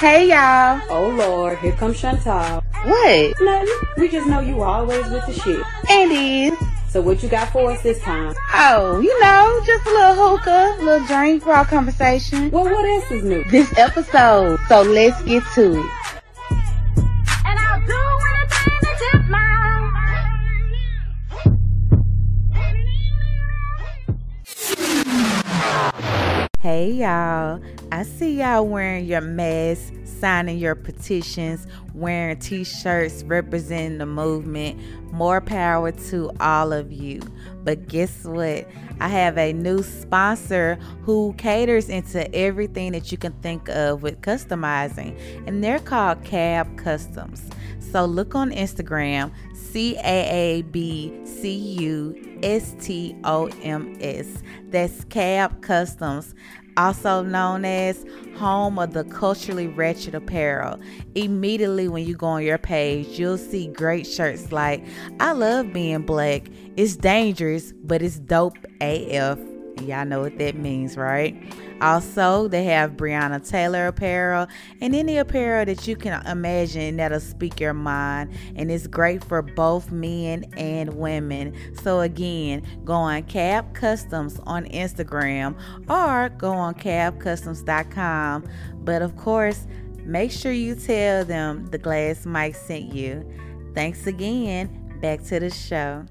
Hey y'all. Oh Lord, here comes Chantal. What? Nothing. We just know you always with the shit. And is. So what you got for us this time? Oh, you know, just a little hookah, a little drink, raw conversation. Well, what else is new? This episode. So let's get to it. Hey y'all. I see y'all wearing your masks, signing your petitions, wearing t-shirts representing the movement. More power to all of you. But guess what? I have a new sponsor who caters into everything that you can think of with customizing, and they're called Caab Customs. So look on Instagram, C A A B C U S T O M S. That's Caab Customs, also known as Home of the Culturally wretched Apparel. Immediately when you go on your page, you'll see great shirts like I love being black. It's dangerous, but it's dope AF. Y'all know what that means, right? Also, they have Breonna Taylor apparel and any apparel that you can imagine that'll speak your mind. And it's great for both men and women. So, again, go on Caab Customs on Instagram or go on caabcustoms.com. But of course, make sure you tell them the Glass Mic sent you. Thanks again. Back to the show.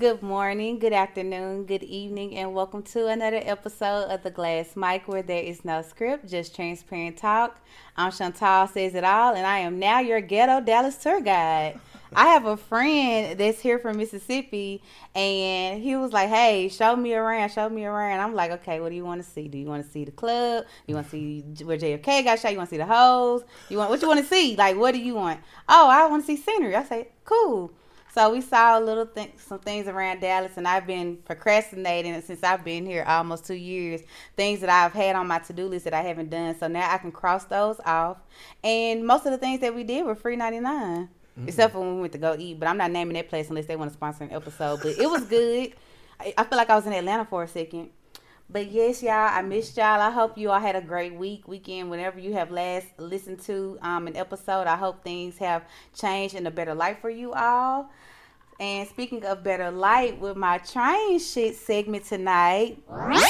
Good morning, good afternoon, good evening, and welcome to another episode of The Glass Mic where there is no script, just transparent talk. I'm Chantal Says It All, and I am now your ghetto Dallas tour guide. I have a friend that's here from Mississippi, and he was like, Hey, show me around, show me around. I'm like, Okay, what do you want to see? Do you want to see the club? You want to see where JFK got shot? You want to see the hoes? You want what you want to see? Like, what do you want? Oh, I want to see scenery. I say, Cool. So we saw a little thing, some things around Dallas, and I've been procrastinating since I've been here almost two years. Things that I've had on my to do list that I haven't done, so now I can cross those off. And most of the things that we did were free ninety nine, mm-hmm. except for when we went to go eat. But I'm not naming that place unless they want to sponsor an episode. But it was good. I, I feel like I was in Atlanta for a second. But yes, y'all, I missed y'all. I hope you all had a great week, weekend, whenever you have last listened to um, an episode. I hope things have changed in a better light for you all. And speaking of better light, with my trying shit segment tonight, Trying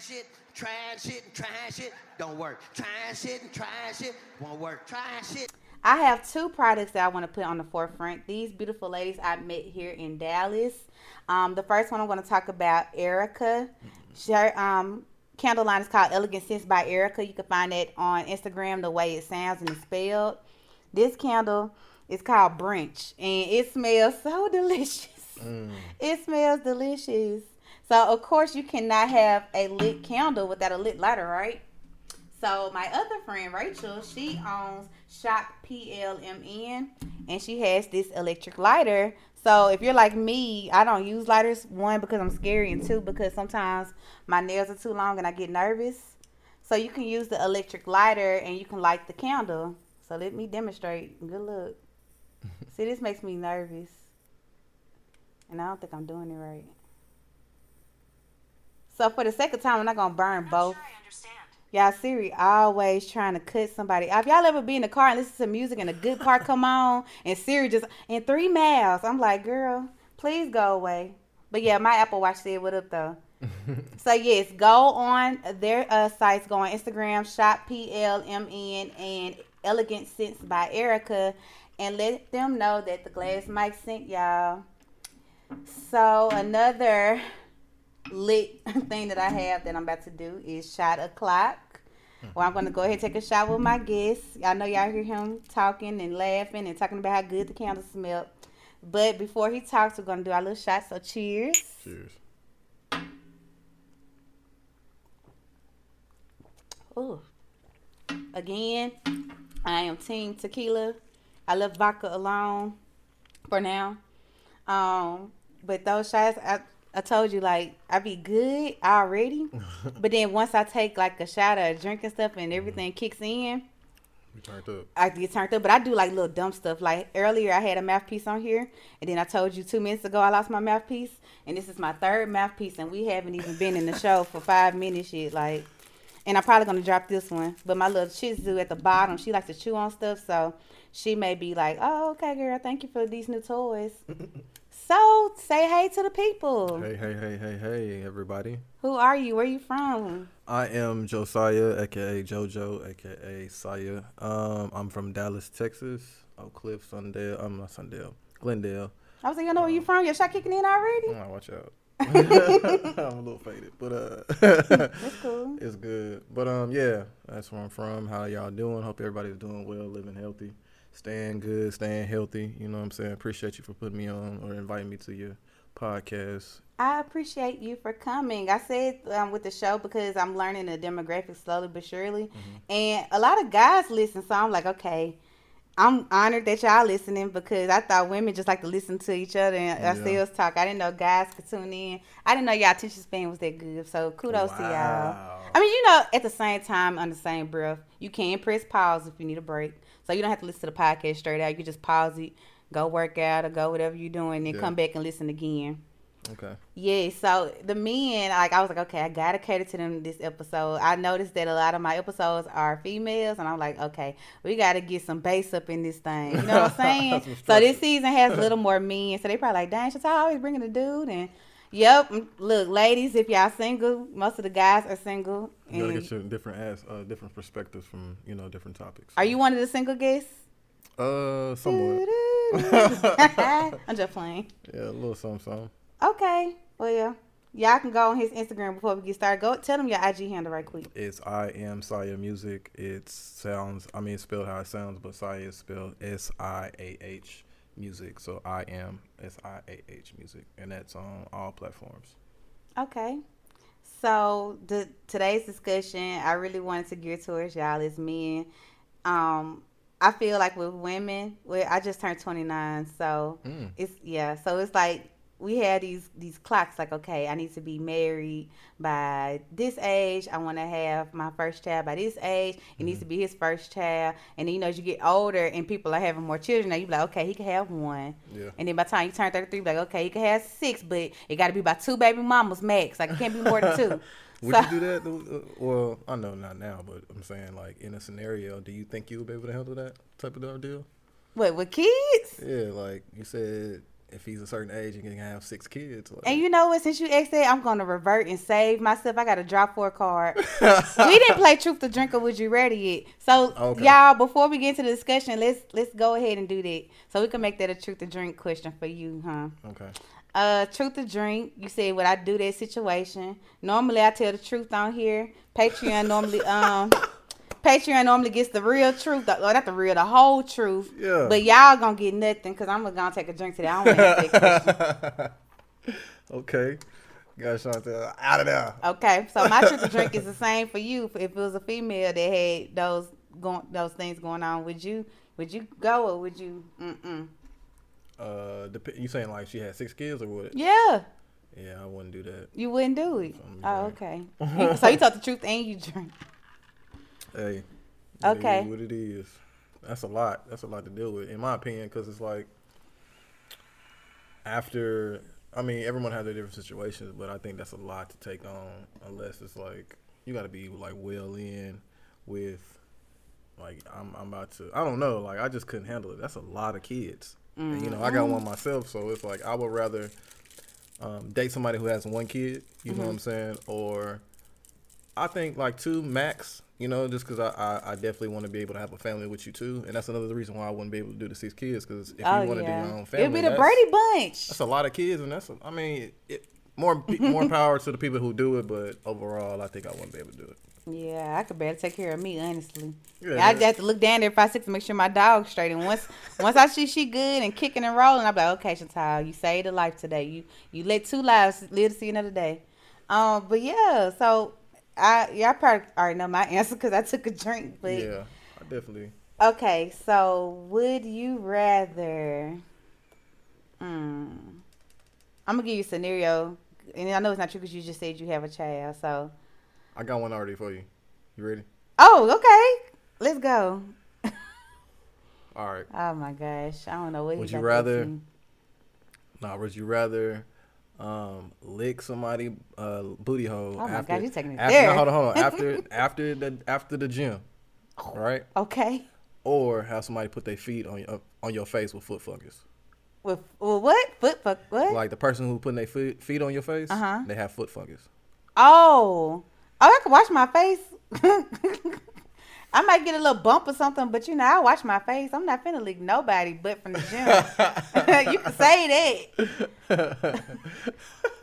shit, trying shit, and trying shit, don't work. Trying shit trying shit, won't work. Trying shit. I have two products that I want to put on the forefront. These beautiful ladies I met here in Dallas. Um, the first one I'm going to talk about Erica. Um, candle line is called Elegant Scents by Erica. You can find it on Instagram the way it sounds and it's spelled. This candle is called Brunch and it smells so delicious. It smells delicious. So of course you cannot have a lit candle without a lit lighter, right? So my other friend Rachel, she owns Shop PLMN and she has this electric lighter. So if you're like me, I don't use lighters. One because I'm scary, and two because sometimes my nails are too long and I get nervous. So you can use the electric lighter and you can light the candle. So let me demonstrate. Good luck. See, this makes me nervous, and I don't think I'm doing it right. So for the second time, I'm not gonna burn both. Y'all, Siri always trying to cut somebody off. Y'all ever be in the car and listen to music and a good part come on and Siri just in three miles? I'm like, girl, please go away. But yeah, my Apple Watch said what up though. so yes, go on their uh, sites. Go on Instagram, shop PLMN and Elegant Scents by Erica, and let them know that the Glass Mic sent y'all. So another lit thing that I have that I'm about to do is shot o'clock. Well, I'm gonna go ahead and take a shot with my guests. Y'all know y'all hear him talking and laughing and talking about how good the candles smell. But before he talks, we're gonna do our little shot. So cheers. Cheers. Ooh. Again, I am team tequila. I left vodka alone for now. Um, but those shots, I I told you like I be good already. but then once I take like a shot of drink and stuff and mm-hmm. everything kicks in, We turned up. I get turned up. But I do like little dumb stuff. Like earlier, I had a mouthpiece on here, and then I told you two minutes ago I lost my mouthpiece, and this is my third mouthpiece, and we haven't even been in the show for five minutes yet. Like, And I'm probably gonna drop this one. But my little Shih Tzu at the bottom, she likes to chew on stuff, so she may be like, "Oh, okay, girl, thank you for these new toys." so say hey to the people. Hey, hey, hey, hey, hey, everybody. Who are you? Where you from? I am Josiah, aka JoJo, aka Siah. Um, I'm from Dallas, Texas. Oak Cliff, Sundale. I'm not Sundale, Glendale. I was like, you know where you from? Your shot kicking in already? Oh, watch out. I'm a little faded, but uh, That's cool. it's good. But um, yeah, that's where I'm from. How y'all doing? Hope everybody's doing well, living healthy, staying good, staying healthy. You know what I'm saying? Appreciate you for putting me on or inviting me to your podcast. I appreciate you for coming. I said um, with the show because I'm learning the demographic slowly but surely, and a lot of guys listen. So I'm like, okay, I'm honored that y'all listening because I thought women just like to listen to each other and Yeah. ourselves talk. I didn't know guys could tune in. I didn't know y'all attention span was that good. So kudos to y'all. I mean, you know, at the same time, on the same breath, you can press pause if you need a break. So you don't have to listen to the podcast straight out. You just pause it, go work out, or go whatever you're doing, and then Yeah. come back and listen again. Okay. Yeah, so the men, like I was like, okay, I gotta cater to them this episode. I noticed that a lot of my episodes are females, and I'm like, okay, we gotta get some bass up in this thing. You know what I'm saying? So this season has a little more men, so they probably like, dang, she's always bringing a dude. And yep, look, ladies, if y'all single, most of the guys are single. You gotta get your different ass, uh, different perspectives from you know different topics. are you one of the single guests? Uh, somewhat. I'm just playing. Yeah, a little something, something. Okay, well, yeah. Y'all can go on his Instagram before we get started. Go tell them your IG handle right quick. It's I am Siah Music. It sounds, I mean, it's spelled how it sounds, but Siah is spelled S I A H Music. So I am S I A H Music, and that's on all platforms. Okay. So the today's discussion, I really wanted to gear towards y'all as men. Um, I feel like with women, well, I just turned twenty nine, so Mm. it's yeah. So it's like we had these these clocks. Like, okay, I need to be married by this age. I want to have my first child by this age. It needs to be his first child. And then you know, as you get older and people are having more children, now you be like, okay, he can have one. Yeah. And then by the time you turn 33, you be like, okay, he can have six, but it got to be by two baby mamas max. Like, it can't be more than two. Would So- you do that? Uh, Well, I know not now, but I'm saying like in a scenario, do you think you would be able to handle that type of ordeal? What, with kids? Yeah, like you said, if he's a certain age, and can have six kids. Like, And you know what? Since you asked that, I'm going to revert and save myself. I got a drop for a card. we didn't play Truth or Drink or Would You Rather yet. So, Okay. y'all, before we get into the discussion, let's let's go ahead and do that. So we can make that a Truth or Drink question for you, huh? okay. Uh, truth or drink. You said would I do that situation? Normally I tell the truth on here. Patreon normally um Patreon normally gets the real truth, the, or not the real, the whole truth. Yeah. But y'all gonna get nothing because I'm gonna take a drink today. I don't want to answer that question. okay. Got Chantal out of there. Okay, so my drink is the same for you. If it was a female that had those going, those things going on, would you would you go or would you? Mm-mm. Uh, dep- you saying like she had six kids or what? Yeah, Yeah, I wouldn't do that. you wouldn't do it. Oh, okay. So you talk the truth and you drink. Hey. Okay. What it is. That's a lot. That's a lot to deal with, in my opinion, because it's like after. I mean, everyone has their different situations, but I think that's a lot to take on. Unless it's like you got to be like well in with, like I'm. I'm about to. I don't know. Like I just couldn't handle it. That's a lot of kids. And, you know, I got one myself, so it's like I would rather um, date somebody who has one kid. You know what I'm saying? Or I think like two max. You know, just because I, I, I definitely want to be able to have a family with you too, and that's another reason why I wouldn't be able to do the six kids. Because if oh you want to yeah, do your own family, it'd be the Brady Bunch. That's a lot of kids, and that's a, I mean, it, more more power to the people who do it. But overall, I think I wouldn't be able to do it. Yeah, I could barely take care of me, honestly. Yeah. I have to look down there five six to make sure my dog's straight. And once once I see she good and kicking and rolling, I'm like, okay, Chantal, you saved a life today. You you let two lives live to see another day. Um, but yeah, so I I probably already know my answer because I took a drink. But yeah, I definitely. okay, so would you rather? Hmm. I'm gonna give you a scenario, and I know it's not true because you just said you have a child. So, I got one already for you. You ready? oh, okay, let's go. All right. Oh my gosh, I don't know what. Would you rather-. Now, would you rather um, lick somebody uh, booty hole. Oh my after, God, you taking it after, there. Hold on, hold on. After after the after the gym, right? Okay. Or have somebody put their feet on your on your face with foot fungus. With, with what? Foot fuck what? Like the person who putting their feet feet on your face, Uh-huh. they have foot fungus. oh. Oh, I can wash my face. I might get a little bump or something, but you know, I wash my face. I'm not finna lick nobody but from the gym. you can say that.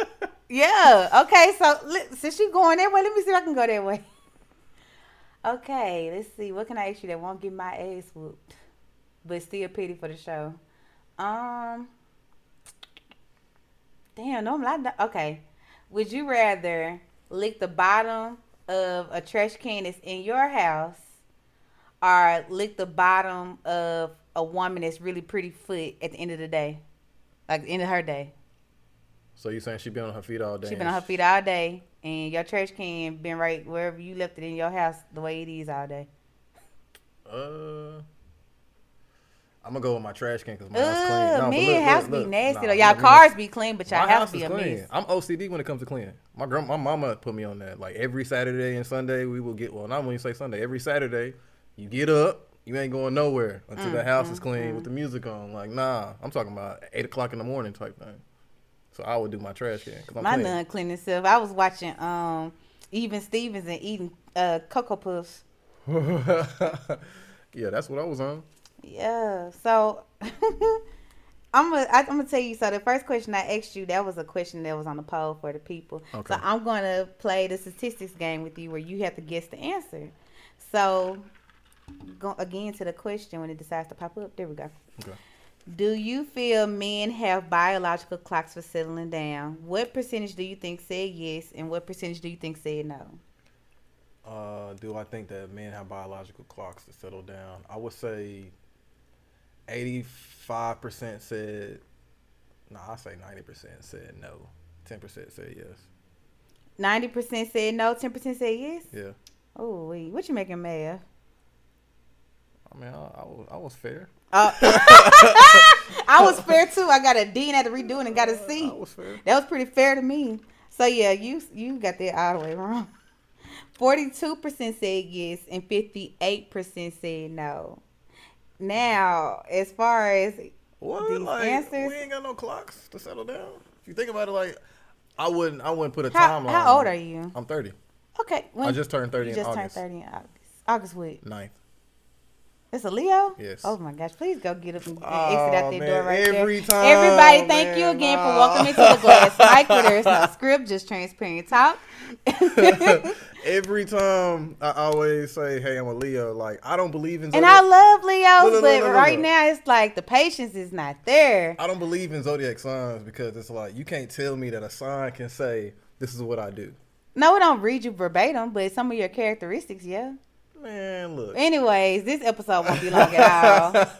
yeah. Okay. So since you're going that way, let me see if I can go that way. Okay. Let's see. What can I ask you that won't get my ass whooped, but still pity for the show? Um. Damn. No, I'm not. Okay. Would you rather lick the bottom of a trash can that's in your house, or lick the bottom of a woman that's really pretty foot at the end of the day, like the end of her day? So you saying she been on her feet all day? She been on her feet all day, and your trash can been right wherever you left it in your house, the way it is all day. Uh, I'm gonna go with my trash can because my house clean. No, look, house look, be nasty Nah, though. Y'all cars be clean, but y'all house house be a clean. mess. I'm OCD when it comes to cleaning. My grand, my mama put me on that. Like every Saturday and Sunday, we will get. Well, not when you say Sunday. Every Saturday, you get up. You ain't going nowhere until Mm, the house is clean with the music on. Like nah, I'm talking about eight o'clock in the morning type thing. So I would do my trash can because I'm My clean. nun cleaning self. I was watching um even Stevens and eating uh cocoa puffs. yeah, that's what I was on. Yeah. So I'm gonna I'm gonna tell you. So the first question I asked you that was a question that was on the poll for the people. Okay. So I'm gonna play the statistics game with you where you have to guess the answer. So go again to the question when it decides to pop up. There we go. Okay. Do you feel men have biological clocks for settling down? What percentage do you think said yes, and what percentage do you think said no? Uh, do I think that men have biological clocks to settle down? I would say eighty-five percent said. No, I say ninety percent said no. Ten percent said yes. Ninety percent said no. Ten percent said yes. Yeah. Oh, wait, what you making mad? I mean, I, I was I was fair. Uh, I was fair too. I got a D and had to redo it and got a C. I was fair. That was pretty fair to me. So yeah, you you got that all the way wrong. Forty-two percent said yes, and fifty-eight percent said no. Now, as far as What? These like answers- we ain't got no clocks to settle down. If you think about it, like I wouldn't I wouldn't put a how, timeline. how old are you? I'm thirty. Okay, when I just turned thirty you in just August. turned thirty in August. August what? Ninth. It's a Leo. Yes. Oh my gosh! Please go get up and, and Oh, exit out that man, door right every there. time, Everybody, thank you man, again for nah. welcoming to the Glass Mic, where there's no script, just transparent talk. Every time I always say, "Hey, I'm a Leo." Like I don't believe in. And I love Leos, Look, look, but look, look, right now it's like the patience is not there. I don't believe in zodiac signs because it's like you can't tell me that a sign can say this is what I do. No, it don't read you verbatim, but some of your characteristics, yeah. Man, look. Anyways, this episode won't be long at all.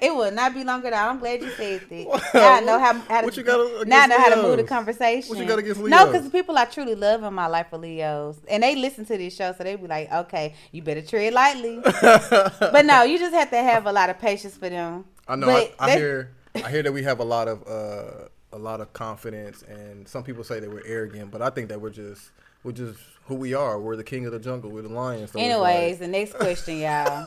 it will not be long at all. I'm glad you said that. Now I know how, how to What you got now I know how to move the conversation. What you got against No, because the people I truly love in my life are Leos, and they listen to this show, so they be like, "Okay, you better tread lightly." but no, you just have to have a lot of patience for them. I know. I, But I they- hear. I hear that we have a lot of uh, a lot of confidence, and some people say that we're arrogant, but I think that we're just we're just who we are. We're the king of the jungle. We're the lions. So Anyways, the next question, y'all.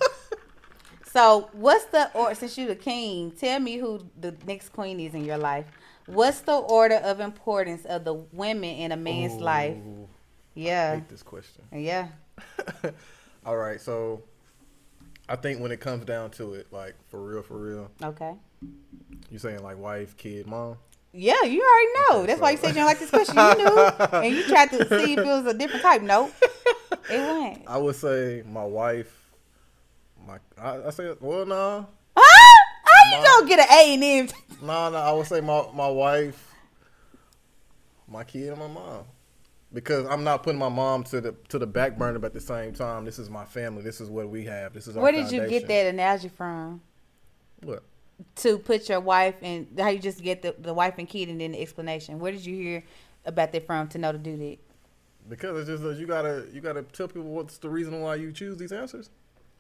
so, what's the or since you're the king? Tell me who the next queen is in your life. What's the order of importance of the women in a man's life? Ooh, I Yeah, hate this question. Uh, yeah. All right, so I think when it comes down to it, like for real, for real, Okay. you saying like wife, kid, mom. Yeah, you already know. That's why you said you don't like this question. You knew, and you tried to see if it was a different type. Nope, it wasn't. I would say my wife. My I, I say well no Huh? How you My- gonna get an A and M? no no I would say my my wife, my kid, and my mom. Because I'm not putting my mom to the to the back burner, but at the same time, this is my family. This is what we have. This is our Where did you get that analogy from? What? To put your wife and how you just get the, the wife and kid and then the explanation. Where did you hear about that from to know to do that? Because it's just that you gotta you gotta tell people what's the reason why you choose these answers.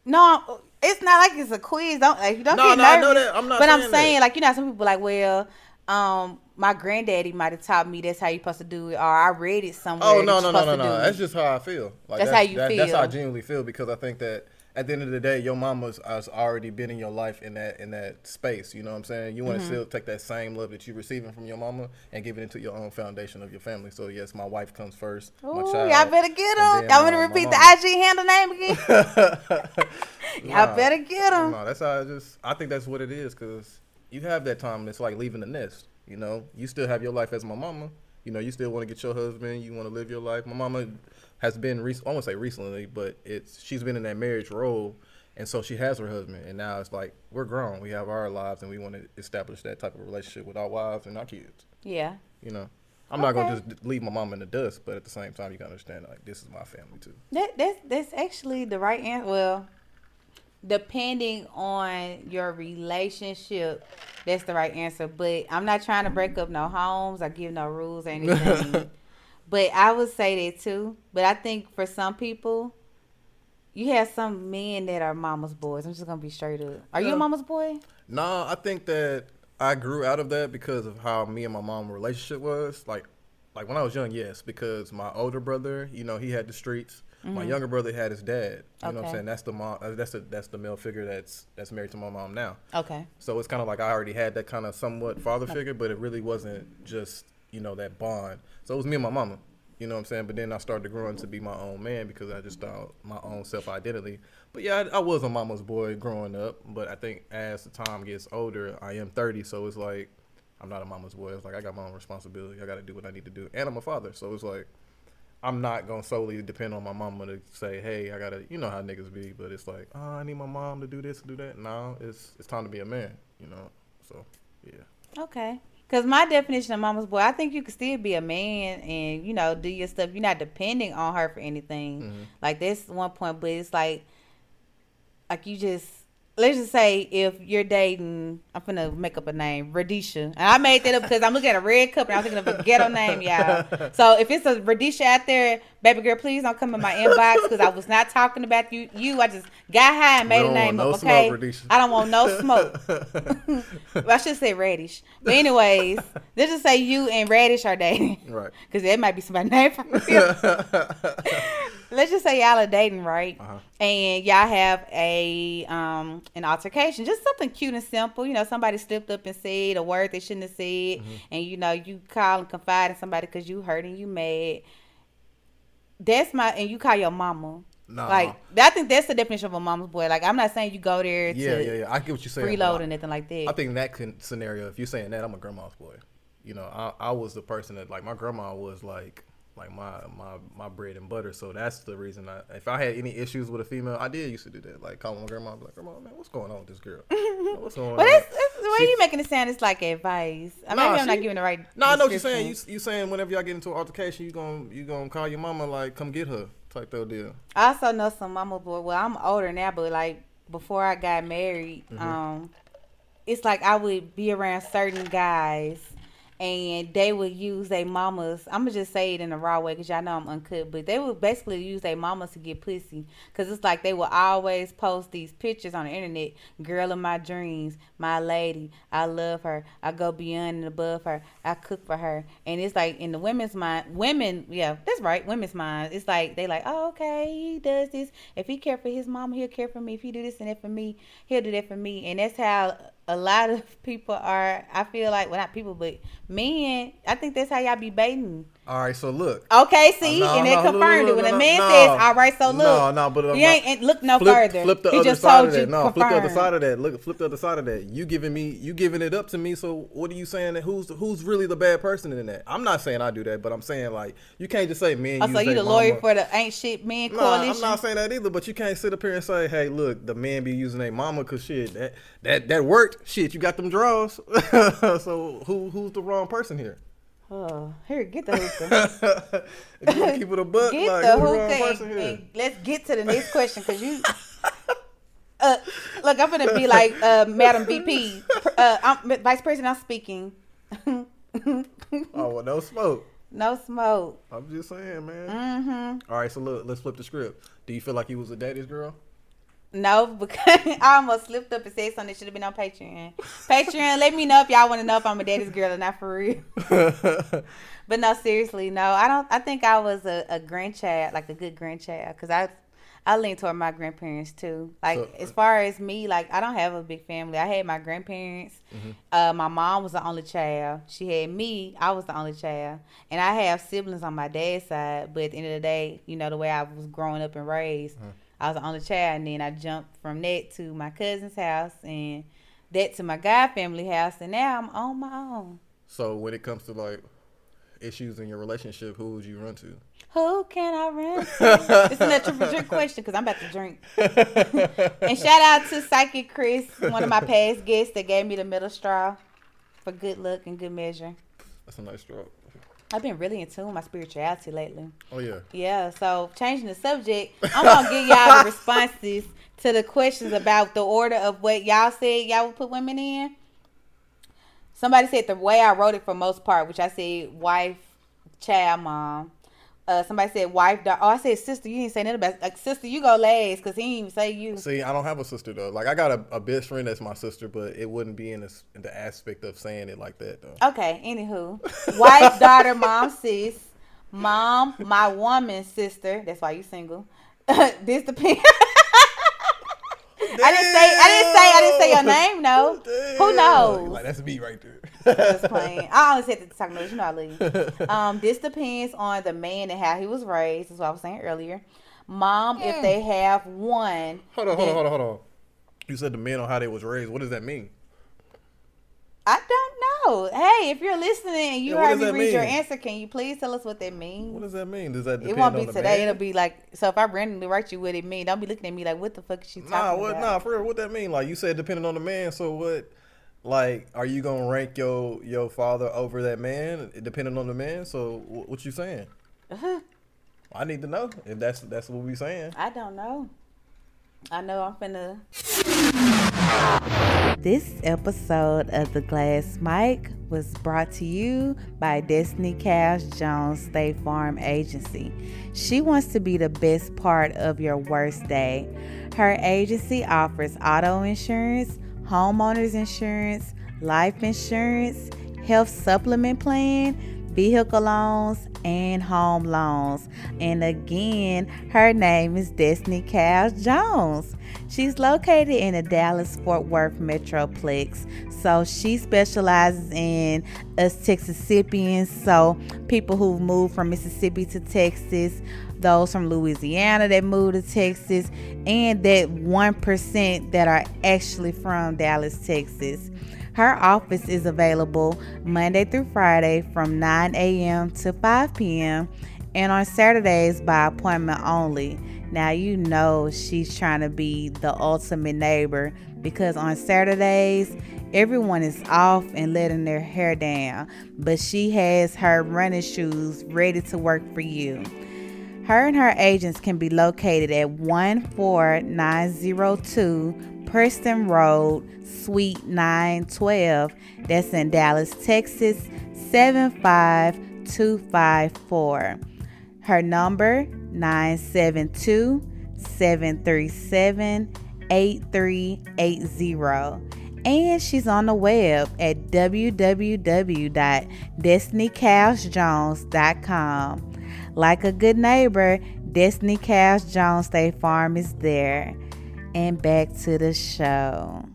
No, it's not like it's a quiz. Don't like you don't No, get no, I know that. I'm not But I'm saying saying that. like you know some people like well um my granddaddy might have taught me that's how you're supposed to do it, or I read it somewhere. Oh no no no no no! That's just how I feel. Like That's how you that- That's how I genuinely feel because I think that at the end of the day, your mama's has already been in your life in that in that space. You know what I'm saying? You Mm-hmm. want to still take that same love that you're receiving from your mama and give it into your own foundation of your family. So yes, my wife comes first. my Ooh, child, y'all better get and them. then Y'all want to my- my repeat the IG handle name again? y'all Nah. better get them. No, that's how I just. I think that's what it is because you have that time. It's like leaving the nest. You know, you still have your life as my mama. You know, you still want to get your husband. You want to live your life. My mama has been. Rec- I won't say recently, but it's she's been in that marriage role, and so she has her husband. And now it's like we're grown. We have our lives, and we want to establish that type of relationship with our wives and our kids. Yeah. You know, I'm not gonna just leave my mom in the dust, but at the same time, you gotta understand like this is my family too. That that's that's actually the right answer. Well, depending on your relationship, that's the right answer. But I'm not trying to break up no homes I give no rules or anything. But I would say that too. But I think for some people, you have some men that are mama's boys. I'm just gonna be straight up. Are you a mama's boy? No, I think that I grew out of that because of how me and my mom relationship was. Like, like when I was young, yes, because my older brother, you know, he had the streets. My younger brother had his dad. You know what Mm-hmm. I'm saying? That's the mom. uh, That's the that's the male figure that's that's married to my mom now. Okay. So it's kind of like I already had that kind of somewhat father figure, but it really wasn't just you know that bond. So it was me and my mama. You know what I'm saying? But then I started growing to be my own man because I just thought my own self identity. But yeah, I, I was a mama's boy growing up. But I think as the time gets older, I am 30, so it's like I'm not a mama's boy. It's like I got my own responsibility. I got to do what I need to do, and I'm a father. So it's like I'm not gonna solely depend on my mama to say, "Hey, I gotta," you know how niggas be. But it's like, oh, I need my mom to do this, to do that. No, it's it's time to be a man. You know. So yeah. Okay. Cause my definition of mama's boy, I think you can still be a man and you know do your stuff. You're not depending on her for anything. Mm-hmm. Like that's one point, but it's like, like you just let's just say if you're dating, I'm gonna make up a name, Radisha, and I made that up because I'm looking at a red cup and I'm thinking of a ghetto name, y'all. So if it's a Radisha out there, baby girl, please don't come in my inbox because I was not talking about you. You, I just got high and made a name want up. no Okay, Radisha. I don't want no smoke. well, I should say radish. But anyways, let's just say you and radish are dating. Right. Because that might be somebody's name let's just say y'all are dating, right? Uh-huh. And y'all have a um an altercation, just something cute and simple. You know, somebody slipped up and said a word they shouldn't have said, Mm-hmm. and you know you call and confide in somebody because you hurt and you mad. That's my and you call your mama. Nah. Like I think that's the definition of a mama's boy. Like I'm not saying you go there Yeah, to yeah, yeah. I get what you're saying. freeload but or anything like that. I think in that scenario, if you're saying that, I'm a grandma's boy. You know, I, I was the person that like my grandma was like like my my my bread and butter. So that's the reason I if I had any issues with a female, I did used to do that. Like call my grandma, be like, grandma, man, what's going on with this girl? What's going But on? that's, that's the way She- you making it sound. It's like advice. I Nah, maybe I'm not giving the right. No, I know what you're saying. You you saying whenever y'all get into an altercation, you gonna you gonna call your mama like come get her type of deal. I also know some mama boy. Well, I'm older now, but like before I got married, Mm-hmm. um, it's like I would be around certain guys, and they would use their mamas. I'm gonna just say it in a raw way because y'all know I'm uncut, but they would basically use their mamas to get pussy. Cause it's like they would always post these pictures on the internet. Girl of my dreams, my lady. I love her. I go beyond and above her. I cook for her. And it's like in the women's mind, women, yeah, that's right, women's mind. It's like they like, oh, okay, he does this. If he care for his mama, he'll care for me. If he do this and that for me, he'll do that for me. And that's how a lot of people are. I feel like, well, not people, but men. I think that's how y'all be baiting. All right, so look. Okay, see, No, and no, look, confirmed it when a man says, "All right, so look, No, no, but, uh, you ain't, look no flip, further." Flip the he other just side told of that. you, No, flip the other side of that. Look, flip the other side of that. You giving me, you giving it up to me. So what are you saying? That who's who's really the bad person in that? I'm not saying I do that, but I'm saying like you can't just say men. Oh, so you the lawyer mama. for the ain't shit men coalition? No, coalition? I'm not saying that either, but you can't sit up here and say, "Hey, look, the man be using their mama because shit that that that worked. Shit, you got them draws. so who who's the wrong person here? Oh, here, get the hookah. if you keep it a buck, get like the the hookah. And, and let's get to the next question because you. Uh, look, I'm gonna be like uh, Madam VP, uh, I'm, Vice President. I'm speaking. Oh, well, no smoke. no smoke. I'm just saying, man. Mm-hmm. All right, so look, let's flip the script. Do you feel like you was a daddy's girl? No, because I almost slipped up and said something that should have been on Patreon. Patreon, let me know if y'all want to know if I'm a daddy's girl or not for real. But no, seriously, no. I don't. I think I was a, a grandchild, like a good grandchild, because I I lean toward my grandparents too. Like So- as far as me, like I don't have a big family. I had my grandparents. Mm-hmm. Uh, my mom was the only child. She had me. I was the only child, and I have siblings on my dad's side. But at the end of the day, you know the way I was growing up and raised, Uh-huh. I was the only child, and then I jumped from that to my cousin's house, and that to my god family house, and now I'm on my own. so when it comes to like issues in your relationship, who would you run to? Who can I run to? it's another triple drink question because I'm about to drink. and shout out to Psychic Chris, one of my past guests that gave me the middle straw for good luck and good measure. That's a nice drop. I've been really in tune with my spirituality lately. Oh yeah. Yeah, so changing the subject, I'm gonna give y'all the responses to the questions about the order of what y'all said y'all would put women in. Somebody said the way I wrote it for most part, which I said wife, child, mom. Uh, somebody said wife, da- oh, I said sister. You didn't say nothing about like sister. You go last because he didn't even say you. See, I don't have a sister though. Like I got a, a best friend that's my sister, but it wouldn't be in, this, in the aspect of saying it like that though. Okay, anywho, wife, daughter, mom, sis, mom, my woman, sister. That's why you single. this depends. I didn't say. I didn't say. I didn't say your name. No. Who knows? Like that's me right there. Just playing. I only said to talk noise. You know I leave. Um, this depends on the man and how he was raised. That's what I was saying earlier. Mom, if they have one. Hold on, hold on, hold on, hold on. You said the men on how they was raised. What does that mean? I don't know. Hey, if you're listening and you Yeah, heard me that read your answer, can you please tell us what that means? What does that mean? Does that depend It won't on be the today. man? It'll be like so. If I randomly write you what it mean, don't be looking at me like, what the fuck is she talking Nah, what? about? Nah, for real. What that mean? Like you said, depending on the man. So what? Like, are you gonna rank your your father over that man, depending on the man? So wh- what you saying? Uh-huh. I need to know if that's that's what we saying. I don't know. I know I'm finna. This episode of The Glass Mic was brought to you by Destiny Cash Jones State Farm Agency. She wants to be the best part of your worst day. Her agency offers auto insurance, homeowners insurance, life insurance, health supplement plan, vehicle loans, and home loans. And again, her name is Destiny Cash Jones. She's located in the Dallas Fort Worth Metroplex. So she specializes in us Texasipians, so people who've moved from Mississippi to Texas, those from Louisiana that moved to Texas, and that 1% that are actually from Dallas, Texas. Her office is available Monday through Friday from 9 a.m. to 5 p.m. and on Saturdays by appointment only. Now, you know she's trying to be the ultimate neighbor because on Saturdays, everyone is off and letting their hair down, but she has her running shoes ready to work for you. Her and her agents can be located at 14902 Preston Road, Suite 912. That's in Dallas, Texas 75254. Her number 972 737 8380. And she's on the web at www.destinycashjones.com. Like a good neighbor, Destiny Cash Jones State Farm is there. And back to the show.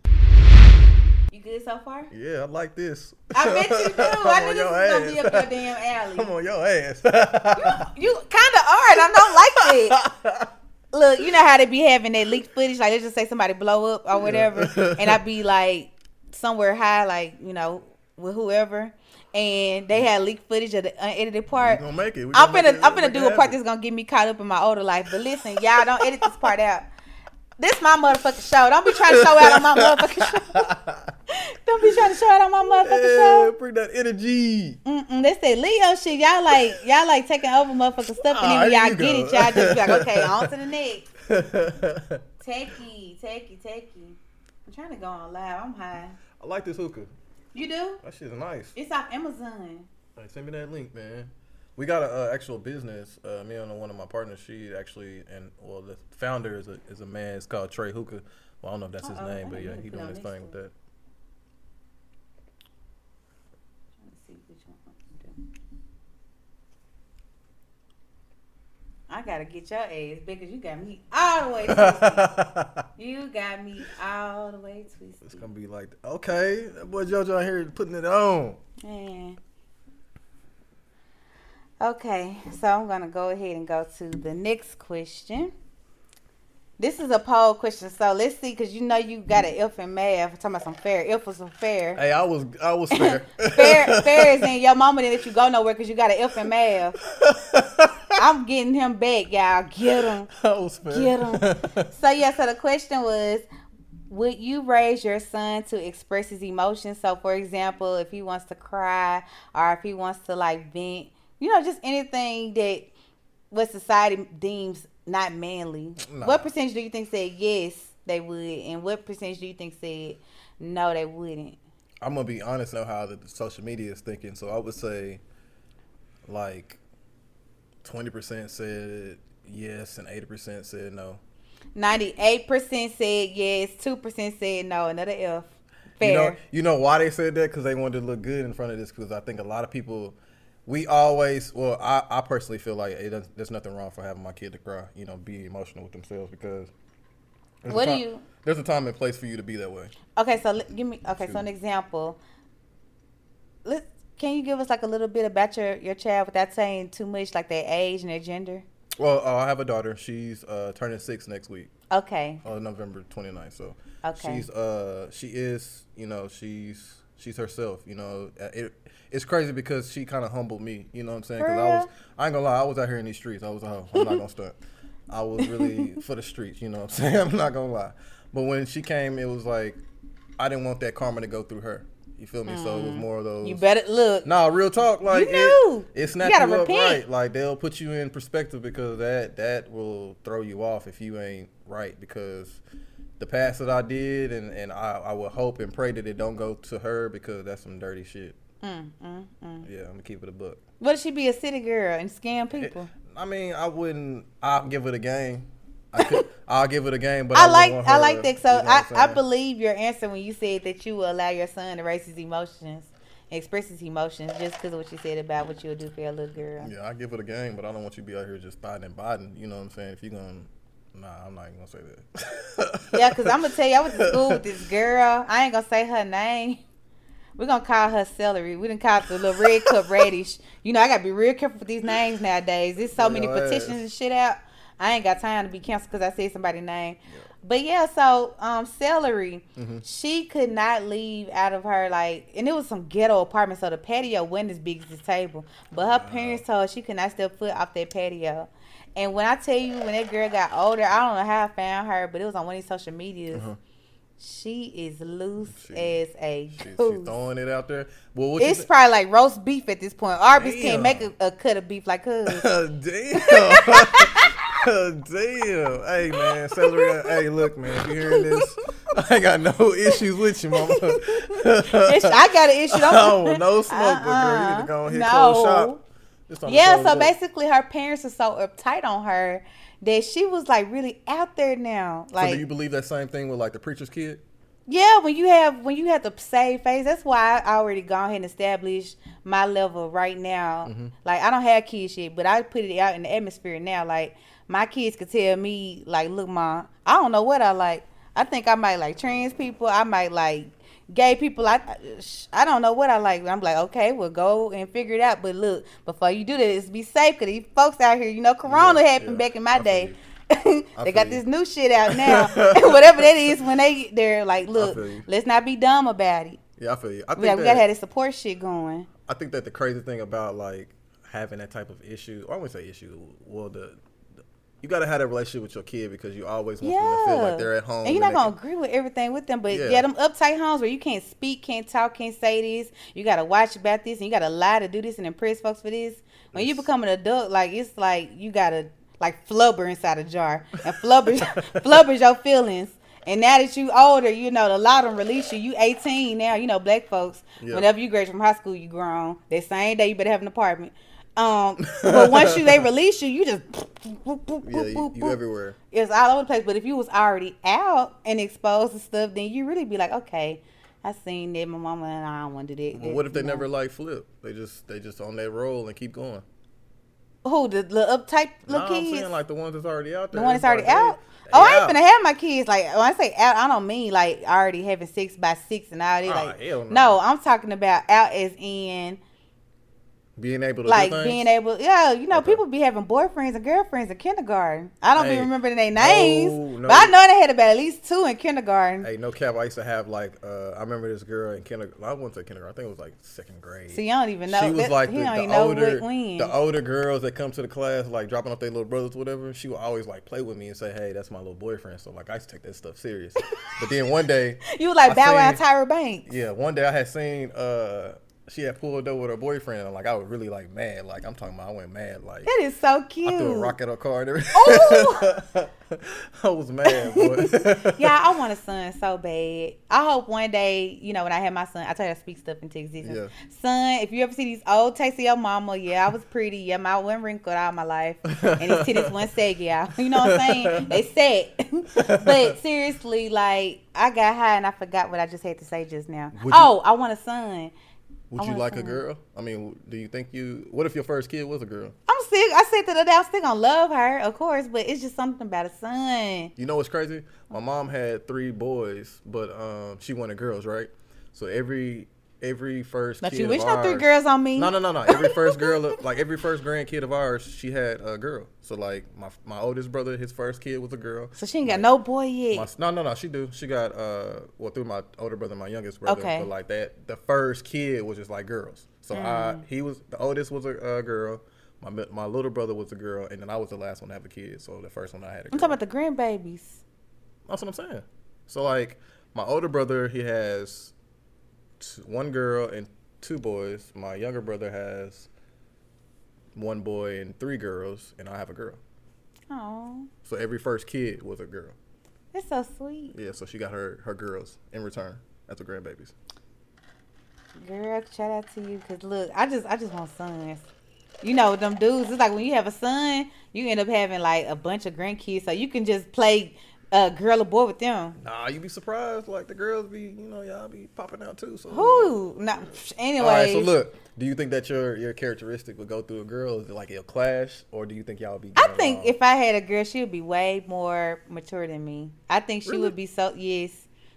You good so far? Yeah, I like this. I bet you do. I knew this was gonna be up your damn alley. I'm on your ass. You kind of are, and I don't like it. Look, you know how they be having that leaked footage, like let's just say somebody blow up or whatever, and I be like somewhere high, like you know, with whoever, and they had leaked footage of the unedited part. We gonna make it. We I'm gonna it- I'm it do a part happen. that's gonna get me caught up in my older life. But listen, y'all don't edit this part out. This my motherfucking show. Don't be trying to show out on my motherfucking show. don't be trying to show out on my motherfucking Yeah, show. bring that energy. Mm-mm, that's that Leo shit. Y'all like y'all like taking over motherfucking stuff, and then y'all get go. it, y'all just be like, okay, on to the next. Techie, techie, techie. I'm trying to go on live. I'm high. I like this hookah. You do? That shit's nice. It's off Amazon. Send me that link, man. We got an uh, actual business. Uh, me and one of my partners, she actually, and well, the founder is a is a man. It's called Trey Hookah. Well, I don't know if that's his Uh-oh, name, I but yeah, he put doing on his thing with one. that. I gotta get your ass because you got me all the way twisted. you got me all the way twisted. It's twisted. gonna be like, okay, that boy JoJo out here putting it on. Man. Okay, so I'm gonna go ahead and go to the next question. This is a poll question, so let's see, cause you know you got an F and math. We're talking about some fair. F was some fair. Hey, I was I was fair. fair, fair is in your mama didn't let you go nowhere because you got an F and math. I'm getting him back, y'all. Get him. I was fair. Get him. So yeah, so the question was, would you raise your son to express his emotions? So for example, if he wants to cry or if he wants to like vent, you know, just anything that what society deems not manly. What percentage do you think said yes they would, and what percentage do you think said no they wouldn't? I'm gonna be honest now how the social media is thinking. So I would say, like, twenty percent said yes and eighty percent said no. Ninety-eight percent said yes, two percent said no. Another F. Fair. You know, you know why they said that? Because they wanted to look good in front of this. Because I think a lot of people, we always, well, I, I personally feel like it there's nothing wrong for having my kid to cry. You know, be emotional with themselves because. there's a What do time- you- There's a time and place for you to be that way. Okay, so give me okay. So an example. Let can you give us like a little bit about your your child without saying too much, like their age and their gender? Well, uh, I have a daughter. She's uh, turning six next week. Okay, on November 29th. So Okay. she's uh she is you know she's she's herself. You know Uh, it it's crazy because she kind of humbled me. You know what I'm saying? Because I was? I ain't gonna lie I was out here in these streets. I was a hoe. I'm not gonna stunt. I was really for the streets. You know what I'm saying? I'm not gonna lie. But when she came, it was like I didn't want that karma to go through her. You feel me? So it was more of those. Mm. you better look. Nah, real talk. Like knew. it, it You snaps gotta you, up right. Like they'll put you in perspective because that that will throw you off if you ain't right. Because the past that I did, and and I I would hope and pray that it don't go to her because that's some dirty shit. Mm, mm, mm. Yeah, I'm gonna keep it a book. What if she be a city girl and scam people? I mean, I wouldn't. I'll give it a game. I could, I'll give it a game, but I I, like I like that. So you know I, I believe your answer when you said that you will allow your son to raise his emotions, express his emotions, just because of what you said about what you would do for your little girl. Yeah, I give it a game, but I don't want you to be out here just biting and biting. You know what I'm saying? If you're gonna, nah, I'm not even gonna say that. Yeah, because I'm gonna tell you, I went to school with this girl. I ain't gonna say her name. We're gonna call her celery. We didn't call the little red cup radish. You know, I gotta be real careful with these names nowadays. There's so many petitions and shit out. I ain't got time to be canceled because I said somebody's name. But yeah, so um, celery, Mm-hmm. she could not leave out of her like, and it was some ghetto apartment, so the patio wasn't as big as this table. But her parents told her she could not step foot off that patio. And when I tell you, when that girl got older, I don't know how I found her, but it was on one of these social medias. Uh-huh. She is loose She- as a She, goose. throwing it out there. Well, It's you probably like roast beef at this point. Arby's Damn. can't make a, a cut of beef like hers. Damn. Damn. Hey man, celery. Uh, hey, look, man. If you hearing this, I ain't got no issues with you, mama. I got an issue. oh, no uh-uh. smoke, but girl, you need to go on here No. close shop. Yeah, so basically her parents are so uptight on her that she was like really out there now. So Like do you believe that same thing with like the preacher's kid? Yeah, when you have when you have to save face, that's why I already gone ahead and established my level right now. Mm-hmm. Like I don't have kids yet, but I put it out in the atmosphere now. Like my kids could tell me, like, look, mom, I don't know what I like. I think I might like trans people. I might like gay people. I I don't know what I like. I'm like, okay, well, go and figure it out. But look, before you do that, it's be safe because these folks out here, you know, Corona Yeah, happened yeah. back in my I day. they got you. this new shit out now. Whatever that is, when they they're like, look, let's not be dumb about it. Yeah, I feel you. I We, think we that, gotta have this support shit going. I think that the crazy thing about like having that type of issue, or I wouldn't say issue, well, the, the you gotta have that relationship with your kid because you always want them to feel like they're at home. and you're not gonna can- agree with everything with them, but yeah. Yeah. them uptight homes where you can't speak, can't talk, can't say this. You gotta watch about this, and you gotta lie to do this and impress folks for this. When you become an adult, like it's like you gotta like flubber inside a jar and flubber flubbers your feelings. And now that you older, you know the lot of them release you. You 18 now. You know black folks. Yeah. Whenever you graduate from high school, you grown. That same day, you better have an apartment. Um, but once you they release you, you just Yeah, you, you everywhere. it's all over the place. But if you was already out and exposed to stuff, then you really be like, okay, I seen that. My mama and I don't want to do that. Well, what if they know. never like flip? They just they just on that roll and keep going. Who the little uptight No, little I'm kids? saying like the ones that's already out there. the one that's already like, out. they- Oh, I ain't out. finna have my kids like when I say out, I don't mean like already having six by six and all that. Ah, Like, hell no. no, I'm talking about out as in being able to like being able. Yeah, you know, Okay. people be having boyfriends and girlfriends in kindergarten. I don't Hey, even remember their names, no, no. but I know they had about at least two in kindergarten. Hey, no cap. I used to have like uh, I remember this girl in kindergarten. I went to kindergarten. I think it was like second grade. See, you don't even know. she was like he the, the older, the older girls that come to the class, like dropping off their little brothers, or whatever. She would always like play with me and say, "Hey, that's my little boyfriend." So like I used to take that stuff serious. but then one day, you was like Bow Wow Tyra Banks. yeah, one day I had seen uh she had pulled up with her boyfriend, and like I was really like mad. Like I'm talking about, I went mad. Like That is so cute. I threw a rock at her car and everything. Ooh. I was mad, yeah, I want a son so bad. I hope one day, you know, when I have my son, I tell you to speak stuff into existence. Yeah. Son, if you ever see these old tapes of your mama, yeah, I was pretty. Yeah, my one wrinkled all my life. And his titties one sag, yeah. You know what I'm saying? They set. but seriously, like, I got high and I forgot what I just had to say just now. Would you- oh, I want a son. Would you like a girl? I mean, do you think you? What if your first kid was a girl? I'm still, I said that I'm still gonna love her, of course, but it's just something about a son. You know what's crazy? My mom had three boys, but um, she wanted girls, right? So every every first But kid you wish no three girls on me. No, no, no, no. Every first girl, like every first grandkid of ours, she had a girl. So like my my oldest brother, his first kid was a girl. So she ain't got no boy yet. My, no, no, no. She do. She got uh, well through my older brother, my youngest brother. Okay. But like that, the first kid was just like girls. So I, Mm. he was the oldest was a, a girl. My my little brother was a girl, and then I was the last one to have a kid. So the first one I had a girl. I'm talking about the grandbabies. That's what I'm saying. So like my older brother, he has one girl and two boys. My younger brother has one boy and three girls, and I have a girl. Oh, So every first kid was a girl. that's so sweet. Yeah, so she got her her girls in return as the grandbabies. Girl, shout out to you. Cause look, I just I just want sons. You know them dudes. It's like when you have a son, you end up having like a bunch of grandkids, so you can just play uh, girl or boy with them. Nah, you'd be surprised. Like the girls be, you know, y'all be popping out too. So Who? Not anyway. All right, so look, do you think that your your characteristic would go through a girl? Is it like it'll clash, or do you think y'all be? I think along? if I had a girl, she would be way more mature than me. I think she Really? would be so yes,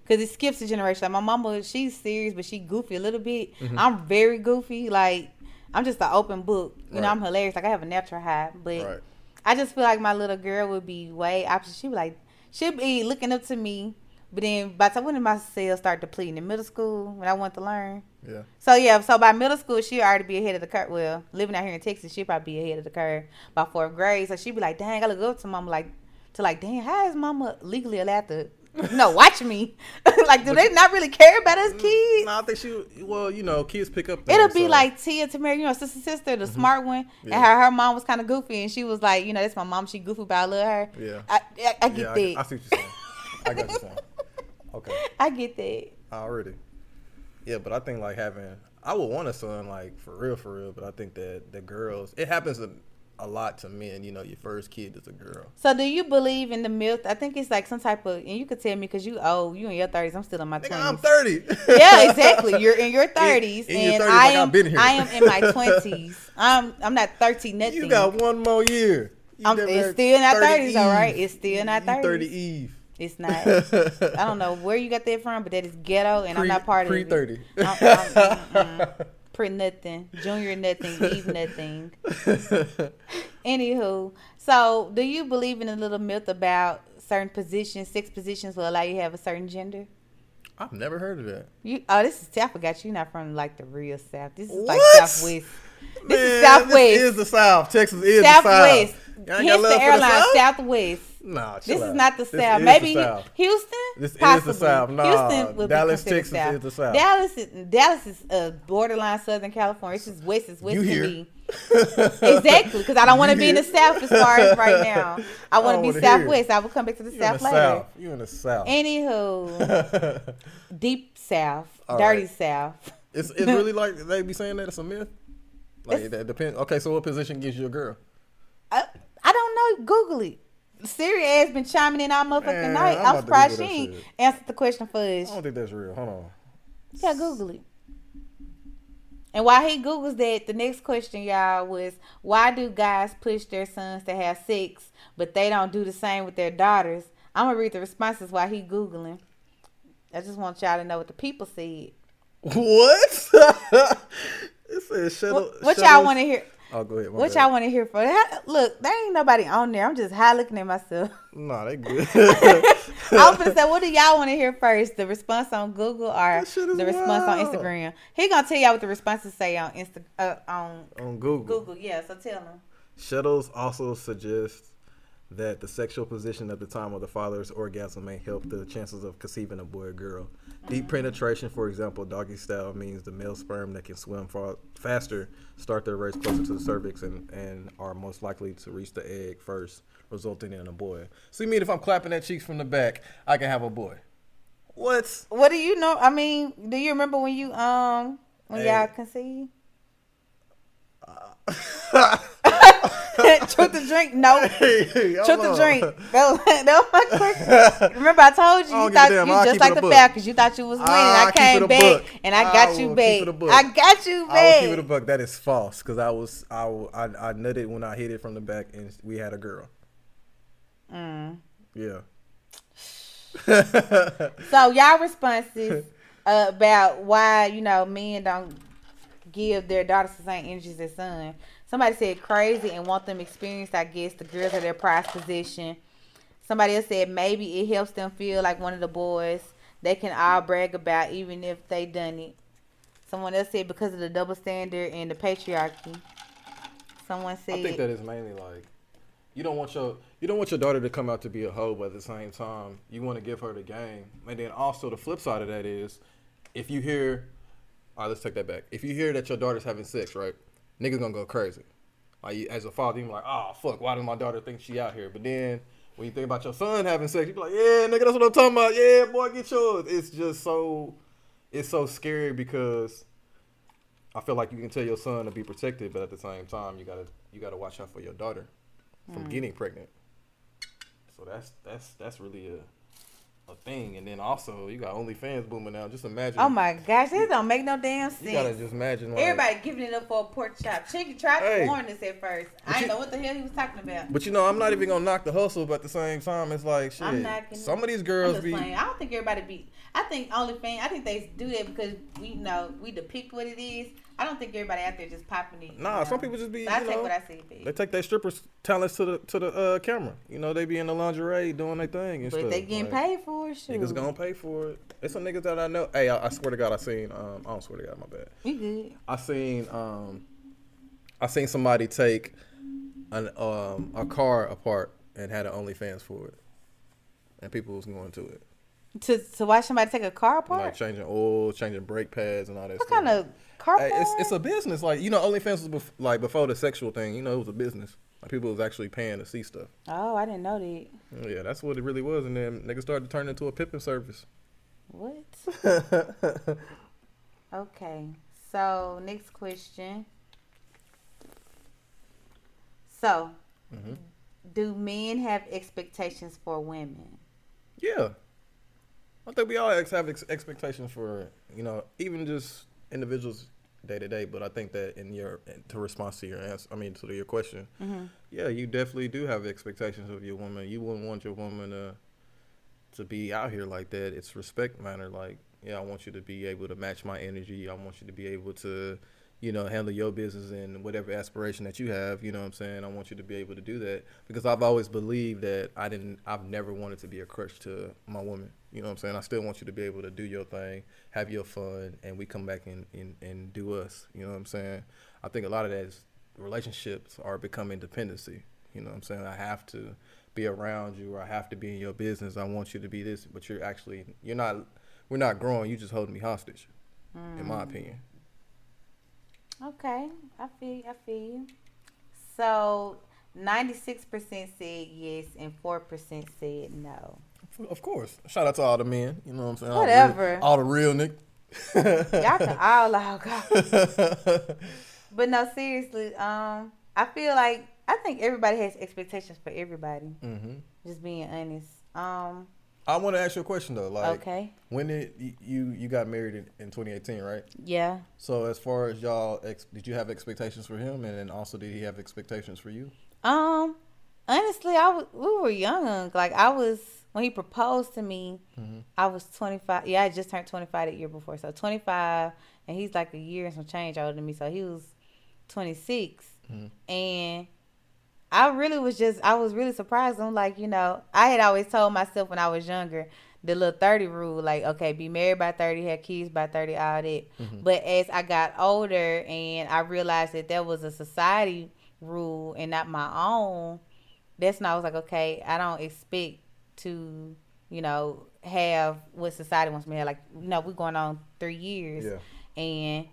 because it skips a generation. Like my mama, she's serious, but she goofy a little bit. Mm-hmm. I'm very goofy. Like I'm just an open book. You know, I'm hilarious. Like I have a natural high, but Right. I just feel like my little girl would be way opposite. She'd be like, she'd be looking up to me. But then by the time when did my cells start depleting in middle school when I went to learn. Yeah. So yeah, so by middle school she'd already be ahead of the curve. Well, living out here in Texas, she'd probably be ahead of the curve by fourth grade. So she'd be like, "Dang, I look up to mama like to like, dang, how is mama legally allowed to, know, watch me? like, do they not really care about us mm, kids? No, I think she. Well, you know, kids pick up. It'll be so- like Tia Tamera, you know, sister, sister, the mm-hmm. smart one, and Yeah. how her her mom was kind of goofy, and she was like, you know, that's my mom. She goofy, but I love her. Yeah. I, I, I get Yeah, that. I see what you're saying. I got you saying. Okay, I get that. already. Yeah, but I think like having, I would want a son like for real, for real. But I think that the girls, it happens a, a lot to men. You know, your first kid is a girl. So, do you believe in the myth? I think it's like some type of, and you could tell me because you old, you in your thirties. I'm still in my twenties. I'm thirty. yeah, exactly. You're in your thirties, in your and 30s, I am. I've been here. I am in my twenties. I'm. I'm not thirty. Nothing. You got one more year. You I'm- it's still in our 30s, all right? It's still in our You Thirty Eve. It's not. I don't know where you got that from, but that is ghetto, and I'm not part of it. pre-30. I'm- I'm- mm-mm. Pre nothing, junior nothing, Eve nothing. Anywho, so do you believe in a little myth about certain positions, six positions will allow you to have a certain gender? I've never heard of that. You oh, this is I forgot you're not from like the real South. This is like Southwest. This is Southwest. This is the South. Texas is Southwest. the South. Y'all ain't got Hence love the for airline South? Southwest. Nah, This chill is not the This South. is Maybe the South. Houston. This is the South. No, Houston Dallas, be Texas South. is the South. Dallas is Dallas is uh, borderline Southern California. It's just west is west You to here. me. exactly, because I don't want to be in the. South as far as right now. I want to be hear. Southwest. I will come back to the You in South the later. South. You in the South. Anywho, deep South, All dirty right. South. it's, it's really like they be saying that it's a myth. Like It's- that depends. Okay, so what position gives you a girl? Don't know. Google it. Siri has been chiming in all motherfucking Man, night. I'm I'm surprised she ain't answered the question for us. I don't think that's real. Hold on. Yeah, Google it. And while he Googles that, the next question, y'all, was why do guys push their sons to have sex, but they don't do the same with their daughters? I'm gonna read the responses while he Googling. I just want y'all to know what the people said. What? it says shuttle. What, what y'all want to hear? Oh, go ahead. What y'all want to hear for? Look, there ain't nobody on there. I'm just high looking at myself. Nah, they good. I was gonna say, what do y'all want to hear first? The response on Google or That shit is the response on. Instagram? He gonna tell y'all what the responses say on Insta uh, on on Google. Google. Yeah, so tell him. Shettles also suggest that the sexual position at the time of the father's orgasm may help the chances of conceiving a boy or girl. Deep penetration, for example, doggy style, means the male sperm that can swim far faster start their race closer to the cervix and, and are most likely to reach the egg first, resulting in a boy. See, me if I'm clapping at cheeks from the back, I can have a boy? What? What do you know? I mean, do you remember when you um when Hey. y'all conceived? Truth to drink? No. Truth to drink. That was, that was my question. Remember, I told you I you thought you I'll just like the. Falcons. You thought you was winning. I'll I came back book. and I got I you back. keep it a book. I got you I will back. keep it a buck. That is false because I was I I nutted when I hit it from the back and we had a girl. Mm. Yeah. So y'all responses about why you know men don't give their daughters the same energy as their son. Somebody said crazy and want them experienced. I guess the girls are their prized possession. Somebody else said maybe it helps them feel like one of the boys they can all brag about even if they done it. Someone else said because of the double standard and the patriarchy. Someone said I think that is mainly like you don't want your you don't want your daughter to come out to be a hoe, but at the same time you want to give her the game. And then also the flip side of that is if you hear, all right, let's take that back. If you hear that your daughter's having sex, right, niggas gonna go crazy. Like you- as a father, you're like, oh fuck, why does my daughter think she out here? But then when you think about your son having sex, you be like, yeah, nigga, that's what I'm talking about. Yeah, boy, get yours. It's just so, it's so scary because I feel like you can tell your son to be protected, but at the same time, you gotta you gotta watch out for your daughter from mm. getting pregnant. So that's that's that's really a a thing. And then also you got OnlyFans booming now. Just imagine. Oh my gosh, this don't make no damn sense. You gotta just imagine. Like, Everybody giving it up for a pork chop. Chicken tried to Hey. warn us at first. I you- didn't know what the hell he was talking about. But you know, I'm not even gonna knock the hustle, but at the same time, it's like shit. I'm not gonna. Some of these girls be. playing. I don't think everybody be. I think OnlyFans. I think they do that because we know we depict what it is. I don't think everybody out there just popping it. you Nah, know. some people just be. I you take what I see. They take their strippers talents to the to the uh, camera. You know, they be in the lingerie doing their thing and but stuff. they getting Like, paid for it. Niggas gonna pay for it. It's some niggas that I know. Hey, I, I swear to God, I seen. Um, I don't swear to God, my bad. We good. I seen. Um, I seen somebody take an um a car apart and had an OnlyFans for it, and people was going to it, To to watch somebody take a car apart. like changing oil, changing brake pads, and all that. what stuff. kind of it's it's a business. Like you know, OnlyFans was bef- like before the sexual thing. You know, it was a business. Like people was actually paying to see stuff. oh, I didn't know that. Yeah, that's what it really was. And then niggas started to turn into a pipping service. What? Okay. So next question. So, Mm-hmm. do men have expectations for women? Yeah, I think we all ex- have ex- expectations for you know even just individuals day to day. But I think that in your to respond to your answer, I mean to your question, mm-hmm. yeah, you definitely do have expectations of your woman. You wouldn't want your woman to to be out here like that. It's respect manner. Like, yeah, I want you to be able to match my energy. I want you to be able to, you know, handle your business and whatever aspiration that you have. You know what I'm saying? I want you to be able to do that because I've always believed that I didn't. I've never wanted to be a crutch to my woman. You know what I'm saying? I still want you to be able to do your thing, have your fun, and we come back and and, and do us. You know what I'm saying? I think a lot of that is relationships are becoming dependency. You know what I'm saying? I have to be around you or I have to be in your business. I want you to be this, but you're actually you're not we're not growing, you just holding me hostage. In my mm. opinion. Okay, I feel I feel you. So, 96% said yes and 4% said no. Of course. Shout out to all the men, you know what I'm saying? Whatever. All the real, all the real niggas. Y'all can all out go. But no, seriously, um, I feel like I think everybody has expectations for everybody. hmm Just being honest. Um, I want to ask you a question though. Like, okay. when did y- you you got married in, in 2018, right? Yeah. So as far as y'all, ex- did you have expectations for him, and then also did he have expectations for you? Um, honestly, I we were young. Like I was when he proposed to me. Mm-hmm. I was 25. Yeah, I just turned 25 the year before. So 25, and he's like a year and some change older than me. So he was 26, Mm-hmm. and I really was just I was really surprised. I'm like, you know, I had always told myself when I was younger. The little 30 rule, like, okay, be married by 30, have kids by 30, all that. But as I got older and I realized that that was a society rule and not my own, that's when I was like, okay, I don't expect to, you know, have what society wants me to have. Like, you know, we're going on three years. Yeah. And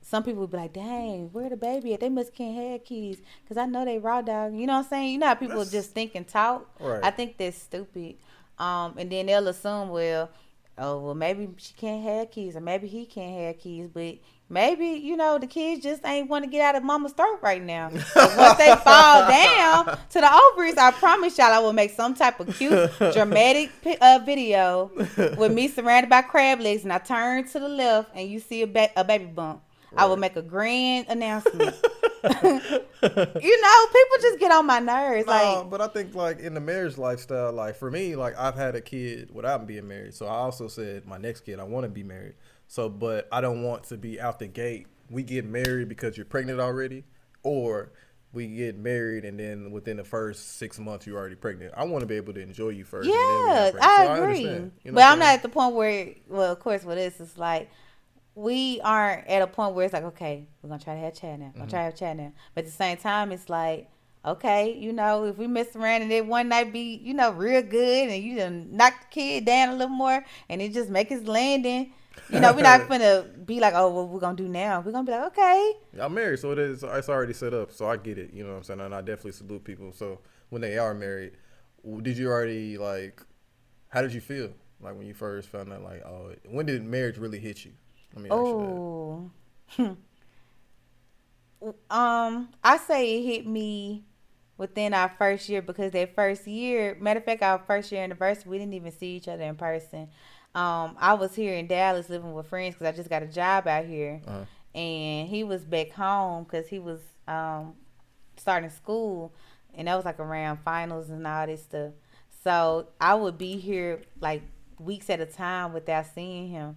some people would be like, dang, where the baby at? They must can't have kids. Because I know they raw dog. You know what I'm saying? You know how people That's- just think and talk? Right. I think that's stupid. Um, and then they'll assume, well, oh, well, maybe she can't have kids, or maybe he can't have kids, but maybe you know the kids just ain't want to get out of mama's throat right now. But once they fall down to the ovaries, I promise y'all, I will make some type of cute, dramatic uh, video with me surrounded by crab legs, and I turn to the left, and you see a, ba- a baby bump. I will make a grand announcement. you know, people just get on my nerves. Like, but I think like in the marriage lifestyle, like for me, like I've had a kid without being married. So I also said my next kid, I want to be married. So, but I don't want to be out the gate. We get married because you're pregnant already, or we get married and then within the first six months you're already pregnant. I want to be able to enjoy you first. then Yeah. I So agree. understand. You know but I'm not at the point where, well, of course, with this, it's like we aren't at a point where it's like, okay, we're gonna try to have chat now. We're Mm-hmm. gonna try to have chat now. But at the same time, it's like, okay, you know, if we mess around and it one night be, you know, real good, and you done knock the kid down a little more, and it just make his landing. You know, we're not gonna be like, oh, what we're gonna do now? We're gonna be like, okay, I'm married, so it is. It's already set up, so I get it. You know what I'm saying? And I definitely salute people. So when they are married, did you already like? How did you feel like when you first found out? Like, oh, when did marriage really hit you? Let me ask you Oh. um, I say it hit me within our first year because that first year, matter of fact, our first year anniversary, we didn't even see each other in person. Um, I was here in Dallas living with friends because I just got a job out here, Uh-huh. and he was back home because he was um starting school, and that was like around finals and all this stuff. So I would be here like weeks at a time without seeing him.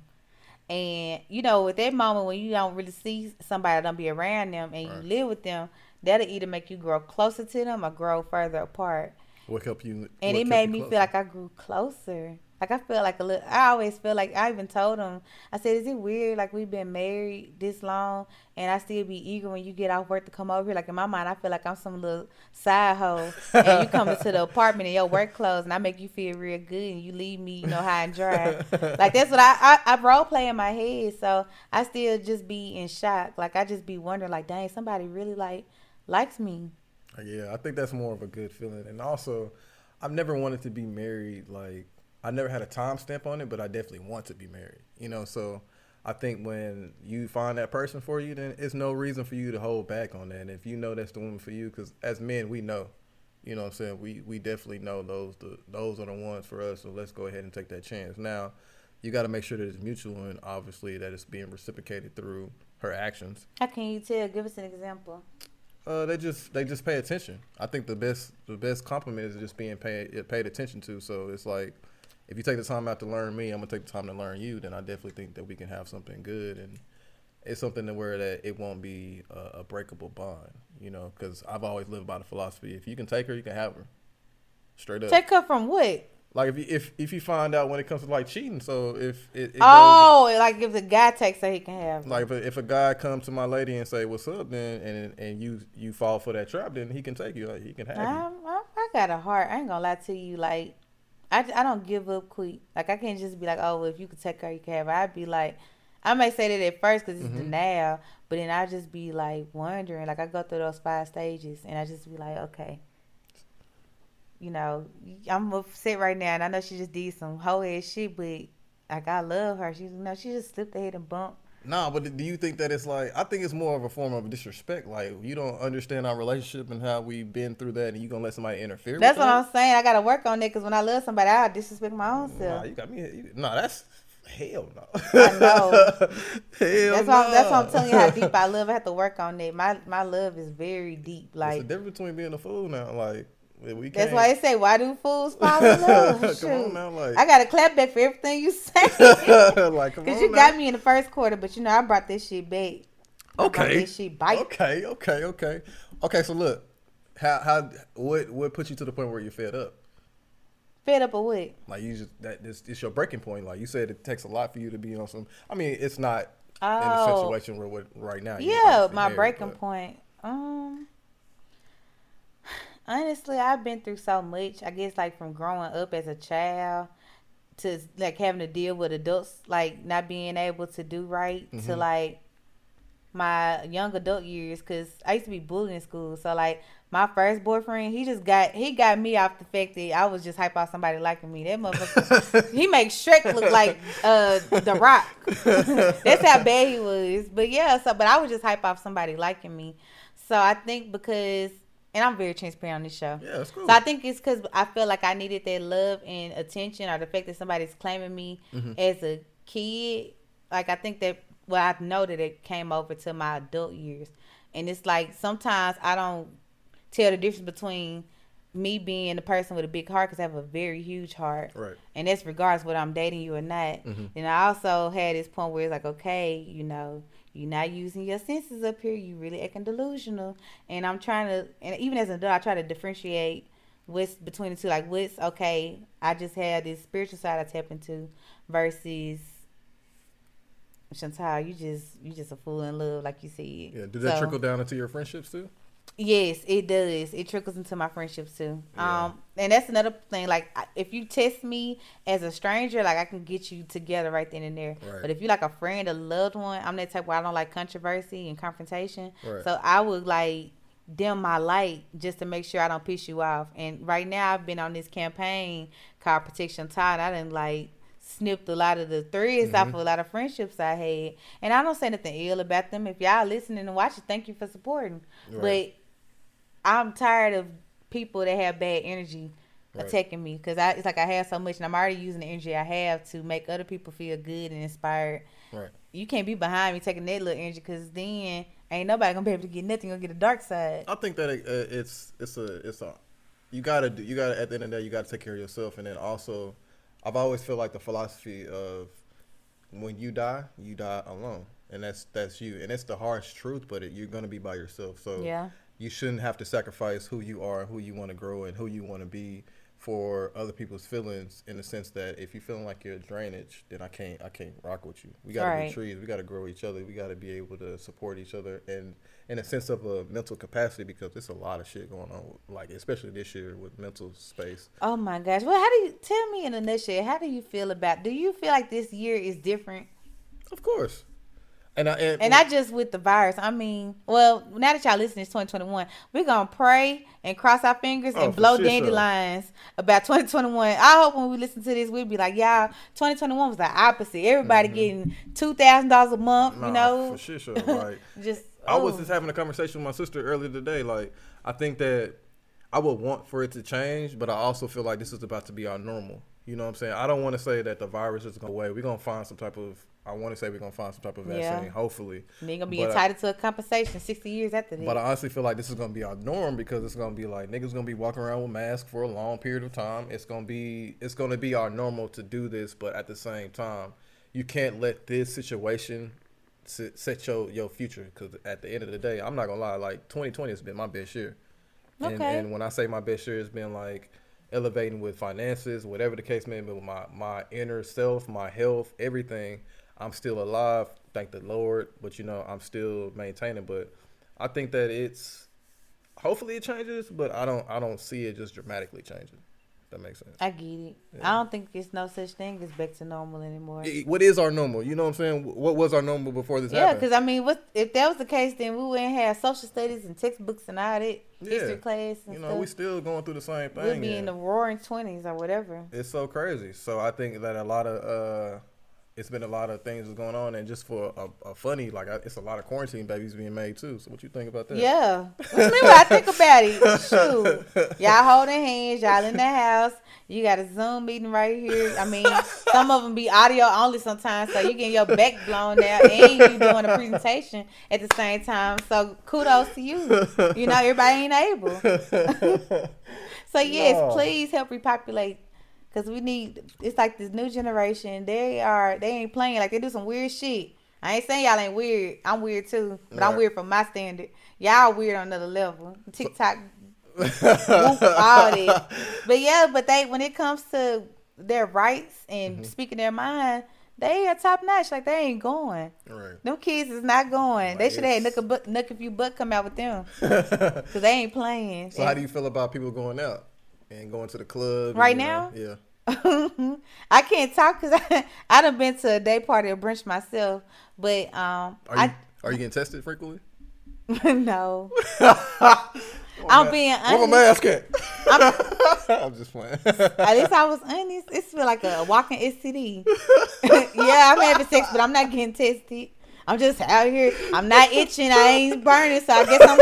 And you know, at that moment when you don't really see somebody, don't be around them, and Right. you live with them, that'll either make you grow closer to them or grow further apart. What helped you? And it made me closer? feel like I grew closer. Like I feel like a little. I always feel like I even told him. I said, "Is it weird? Like we've been married this long, and I still be eager when you get off work to come over here. Like in my mind, I feel like I'm some little side hoe, and you come into the apartment in your work clothes, and I make you feel real good, and you leave me, you know, high and dry. like that's what I, I I role play in my head. So I still just be in shock. Like I just be wondering, like, dang, somebody really like likes me. Yeah, I think that's more of a good feeling. And also, I've never wanted to be married. Like, I never had a time stamp on it, but I definitely want to be married. You know, so I think when you find that person for you, then it's no reason for you to hold back on that. And if you know that's the woman for you, because as men, we know. You know what I'm saying? We we definitely know those the, those are the ones for us. So let's go ahead and take that chance. Now, you got to make sure that it's mutual and obviously that it's being reciprocated through her actions. How can you tell? Give us an example. Uh, they just they just pay attention. I think the best the best compliment is just being paid paid attention to. So it's like if you take the time out to learn me, I'm gonna take the time to learn you. Then I definitely think that we can have something good, and it's something to where that it won't be a, a breakable bond. You know, because I've always lived by the philosophy: if you can take her, you can have her. Straight up. Take her from what? like if you if if you find out when it comes to like cheating, so if it, it goes, Oh, like if the guy takes her, he can have. like if a, if a guy comes to my lady and say what's up, then and and you you fall for that trap, then he can take you. Like, he can have you. I, I, I got a heart. I ain't gonna lie to you. Like, I, I don't give up quick. Like, I can't just be like, oh, well, if you could take her, you can have her. I'd be like, I may say that at first because it's Mm-hmm. denial, but then I just be like wondering. Like, I go through those five stages, and I just be like, okay. You know, I'm upset right now, and I know she just did some whole ass shit, but like I love her. She's, you know, she just slipped ahead and bumped Nah, but do you think that it's like? I think it's more of a form of disrespect. Like you don't understand our relationship and how we've been through that, and you gonna let somebody interfere. That's what that? I'm saying. I gotta work on it because when I love somebody, I disrespect my own Nah, self. you got me. You, nah, that's hell no. I know. hell That's why, I'm, that's why I'm telling you how deep I love. I have to work on it. My my love is very deep. It's the difference between being a fool now. Like we that's why they say, "Why do fools fall in love?" Come Shoot. on now, like- I got a clap back for everything you say like come because on you now. got me in the first quarter, but you know I brought this shit back. I Okay. this shit bite. Okay, okay, okay, okay. So look, how how what what put you to the point where you're fed up? Fed up or what? Like you just that this it's your breaking point. Like you said, it takes a lot for you to be on some. I mean, it's not in a Oh. situation where what right now. Yeah, my married, breaking but- point. Um, honestly, I've been through so much. I guess like from growing up as a child to like having to deal with adults, like not being able to do right, to Mm-hmm. like my young adult years. Cause I used to be bullied in school, so like. My first boyfriend, he just got he got me off the fact that I was just hype out somebody liking me. That motherfucker, he makes Shrek look like uh the Rock. That's how bad he was. But yeah, so but I was just hype off somebody liking me. So I think because and I'm very transparent on this show. Yeah, it's cool. So I think it's because I feel like I needed that love and attention, or the fact that somebody's claiming me Mm-hmm. as a kid. Like I think that well, I know that it came over to my adult years, and it's like sometimes I don't tell the difference between me being the person with a big heart because I have a very huge heart, Right. and that's regardless whether I'm dating you or not. And I also had this point where it's like, okay, you know, you're not using your senses up here. You really acting delusional, and I'm trying to, and even as an adult, I try to differentiate what's between the two. Like, what's okay? I just had this spiritual side I tap into versus. Chantal, you just you just a fool in love, like you said. Yeah, did that So- trickle down into your friendships too? Yes, it does. It trickles into my friendships too. Yeah. Um, and that's another thing. Like, if you test me as a stranger, like I can get you together right then and there. Right. But if you like a friend, a loved one, I'm that type where I don't like controversy and confrontation. Right. So I would like dim my light just to make sure I don't piss you off. And right now, I've been on this campaign called Protection Tide. I didn't like snipped a lot of the threads off of a lot of friendships I had. And I don't say nothing ill about them. If y'all listening and watching, thank you for supporting. Right. I'm tired of people that have bad energy Right. attacking me because I it's like I have so much and I'm already using the energy I have to make other people feel good and inspired. Right. You can't be behind me taking that little energy because then ain't nobody gonna be able to get nothing. Gonna get a dark side. I think that it, uh, it's it's a it's a you gotta do you gotta at the end of the day you gotta take care of yourself and then also I've always feel like the philosophy of when you die you die alone and that's that's you and it's the harsh truth but it, you're gonna be by yourself so Yeah. You shouldn't have to sacrifice who you are who you want to grow and who you want to be for other people's feelings in the sense that if you're feeling like you're a drainage then I can't I can't rock with you we gotta Right. be trees we gotta grow each other we gotta be able to support each other and in a sense of a mental capacity because there's a lot of shit going on like especially this year with mental space Oh my gosh. Well, how do you tell me in a nutshell? How do you feel about? Do you feel like this year is different? of course and I and, And not just with the virus. I mean, well, now that y'all listening to 2021, we're gonna pray and cross our fingers Oh, and blow sure, dandelions about 2021. I hope when we listen to this, we'll be like, y'all, 2021 was the opposite. Everybody getting two thousand dollars a month. Mm-hmm. Nah, you know, for sure, sure like just I was oh. just having a conversation with my sister earlier today. Like, I think that I would want for it to change, but I also feel like this is about to be our normal. You know what I'm saying? I don't want to say that the virus is going away. We're going to find some type of, I want to say we're going to find some type of vaccine, Yeah. hopefully. And they're gonna be But entitled to a compensation 60 years after that. But I honestly feel like this is gonna be our norm because it's gonna be like niggas gonna be walking around with masks for a long period of time. It's gonna be it's gonna be our normal to do this, but at the same time, you can't let this situation set, set your your future. Because at the end of the day, I'm not gonna lie, like 2020 has been my best year. And, and when I say my best year, it's been like elevating with finances, whatever the case may be, with my my inner self, my health, everything. I'm still alive, thank the Lord. But you know, I'm still maintaining. But I think that it's hopefully it changes, but I don't I don't see it just dramatically changing. That makes sense. I get it. I don't think it's no such thing as back to normal anymore. What is our normal? You know what I'm saying? What was our normal before this Yeah, because I mean, what if that was the case? Then we wouldn't have social studies and textbooks and all that history class and you know, stuff. we still going through the same thing. We'd be in the roaring twenties or whatever. it's so crazy. So I think that a lot of uh it's been a lot of things that's going on, and just for a, a funny, like I, it's a lot of quarantine babies being made too. So what you think about that? Yeah. That's me what I think about it. Shoot. Y'all holding hands, y'all in the house. You got a Zoom meeting right here. I mean, some of them be audio only sometimes, so you getting your back blown out and you doing a presentation at the same time. So kudos to you. You know, everybody ain't able. so yes, No. please help repopulate. Cause we need it's like this new generation. They are they ain't playing like they do some weird shit. I ain't saying y'all ain't weird. I'm weird too, but I'm weird from my standard. Y'all weird on another level. TikTok, whoop, all that. But yeah, but they when it comes to their rights and Mm-hmm. speaking their mind, they are top notch. Like they ain't going. Right. Them kids is not going. They should have had Nook, a butt, Nook if you butt come out with them because they ain't playing. So how do you feel about people going out and going to the club? and, Right know, now? yeah. I can't talk because I, I done been to a day party or brunch myself, but um, Are you I are you getting tested frequently? no. I'm being Where my honest. mask at? I'm, just playing. At least I was honest. It's feel like a walking STD. yeah, I'm having sex, but I'm not getting tested. I'm just out here. I'm not itching. I ain't burning, so I guess I'm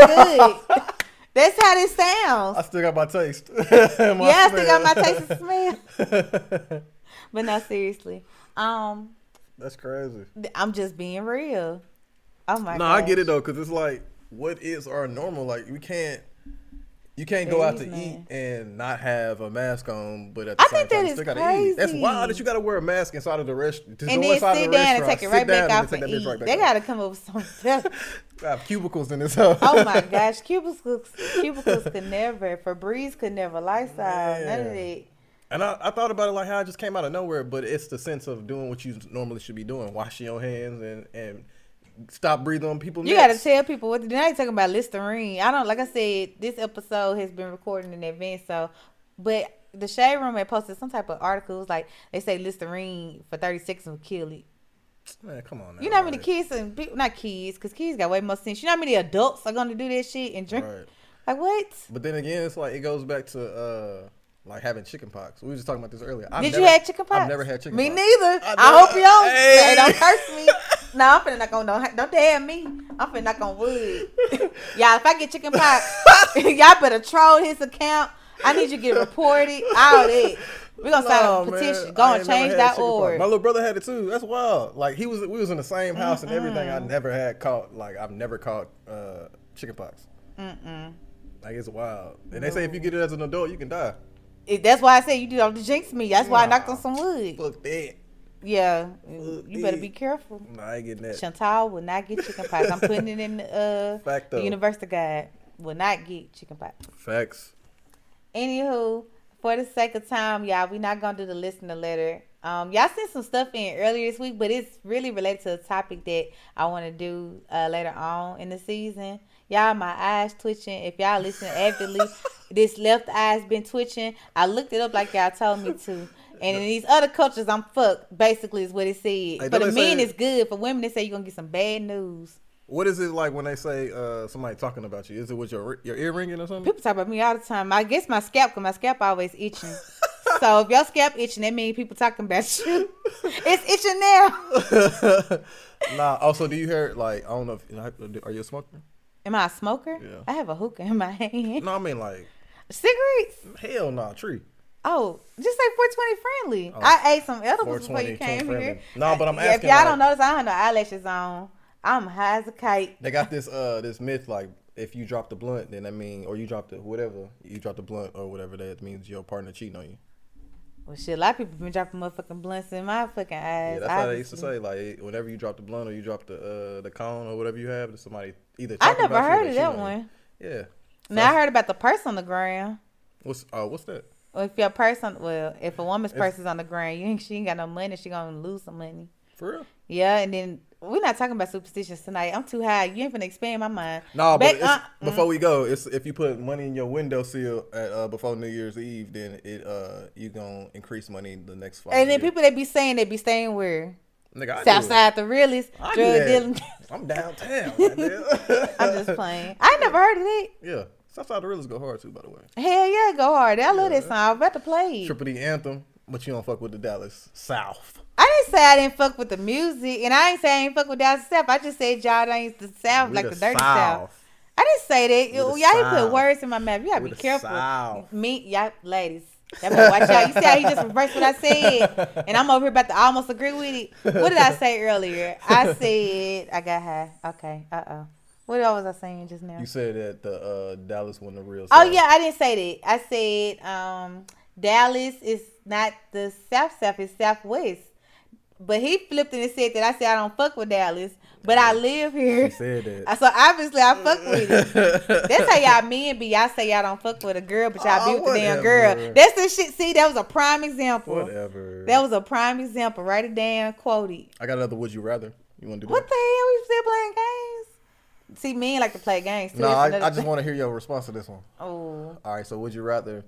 good. That's how this sounds. I still got my taste. My yeah, I still got my taste and smell. But no, seriously. Um, That's crazy. I'm just being real. Oh my No, god. I get it though, because it's like, what is our normal? Like, we can't, you can't go out to is eat and not have a mask on, but at the I same think time, that you is still gotta eat. That's wild that you gotta wear a mask inside of the restaurant. and then sit down and take it right back off and eat. they gotta come up with something. else. have cubicles in this house. oh my gosh, cubicles, cubicles could never. Febreze could never. Lifestyle, none of Man. that. And I, I thought about it like how it just came out of nowhere, but it's the sense of doing what you normally should be doing, washing your hands and and stop breathing on people. You got to tell people what to do. Now you talking about Listerine. I don't like I said. This episode has been recorded in advance, so but the shade room had posted some type of articles like they say Listerine for thirty seconds will kill it. Man, come on now. You know how many right. kids and people, not kids, because kids got way more sense. You know how many adults are gonna do that shit and drink? Right. Like what? But then again, it's like it goes back to uh like having chicken pox. We were just talking about this earlier. I've Did never- you have chicken pox? I've never had chicken Me pox. neither. I I, hope you don't. Hey. Don't curse me. no, I'm finna knock on don't don't damn me. I'm finna knock on wood. y'all, if I get chicken pox, y'all better troll his account. I need you to get it reported. All that. We're gonna sign No, a man, petition. I Go on ain't never had pox. My little brother had it too. That's wild. Like he was, we was in the same house and everything. I never had caught. Like I've never caught uh, chicken pox. Mm-mm. Like it's wild. And they say if you get it as an adult, you can die. It- That's why I said you do all the jinx me. That's why I knocked on some wood. Fuck that. Yeah, you better be careful. No, I ain't getting that. Chantal will not get chicken pox. I'm putting it in the, uh, Fact the university guide. Will not get chicken pox. Facts. Anywho, for the sake of time, y'all, we not gonna do the listener letter. Um, y'all sent some stuff in earlier this week, but it's really related to a topic that I want to do uh, later on in the season. Y'all, my eyes twitching. If y'all listen avidly, this left eye's been twitching. I looked it up like y'all told me to. And in these other cultures, I'm fucked. Basically, is what it said. Hey, For the men, it's good. For women, they say you're gonna get some bad news. What is it like when they say uh, somebody talking about you? Is it with your your ear ringing or something? People talk about me all the time. I guess my scalp, cause my scalp always itching. so if your scalp itching, that means people talking about you. it's itching now. nah. Also, do you hear like I don't know if are you a smoker? Am I a smoker? Yeah. I have a hookah in my hand. No, I mean like Cigarettes? hell no, tree. Oh, just say 420 friendly. I ate some edibles before you came here. No, but I'm Yeah, If y'all like- don't notice, I don't have no eyelashes on. I'm high as a kite. They got this uh this myth like if you drop the blunt, then I mean or you drop the whatever you drop the blunt or whatever that means your partner cheating on you. Well, shit, a lot of people been dropping motherfucking blunts in my fucking eyes. Yeah, that's how they used to say. Like whenever you drop the blunt or you drop the uh the cone or whatever you have, to somebody either. I never heard of that one. Yeah. Now I heard about the purse on the ground. What's uh what's that? Well, if your person, well, if a woman's purse is on the ground, you ain't, she ain't got no money, she gonna lose some money. For real? Yeah, and then we're not talking about superstitions tonight. I'm too high. You ain't finna expand my mind. No, but Back- it's, uh, before we go, it's if you put money in your windowsill at uh, before New Year's Eve, then it uh you gonna increase money the next five. and then years. people that be saying they be staying where Nigga, I do it. Southside the realest I drug that. dealing. I'm downtown. goddamn. I'm just playing. I never heard of it. yeah, Southside the Realest go hard too, by the way. Hell yeah, go hard. I love that song. I'm about to play. it. Triple D anthem, but you don't fuck with the Dallas South. I didn't didn't say I didn't fuck with the music, and I ain't say I ain't fuck with Dallas south. I just said y'all ain't the south We like the the, dirty south. South. I didn't say that. Y'all ain't put words in my mouth. You gotta We be careful. South. Me, y'all ladies. Watch out. You see how he just reversed what I said, and I'm over here about to almost agree with it. What did I say earlier? I said I got high. Okay. Uh oh. What else was I saying just now? You said that the uh, Dallas won the real. Oh yeah, I didn't say that. I said um, Dallas is not the South South, it's Southwest. But he flipped it and said that I said I don't fuck with Dallas, but I live here. He said that. So obviously I fuck with it. That's how y'all men be. Y'all say y'all don't fuck with a girl, but y'all Oh, be with the damn girl. That's the shit. See, that was a prime example. Whatever. That was a prime example. Write it down, quote it. I got another. Would you rather? You want to do What that? the hell? We still playing games? See, men like to play games. too. No, I, I just want to hear your response to this one. Oh, All right. So, would you rather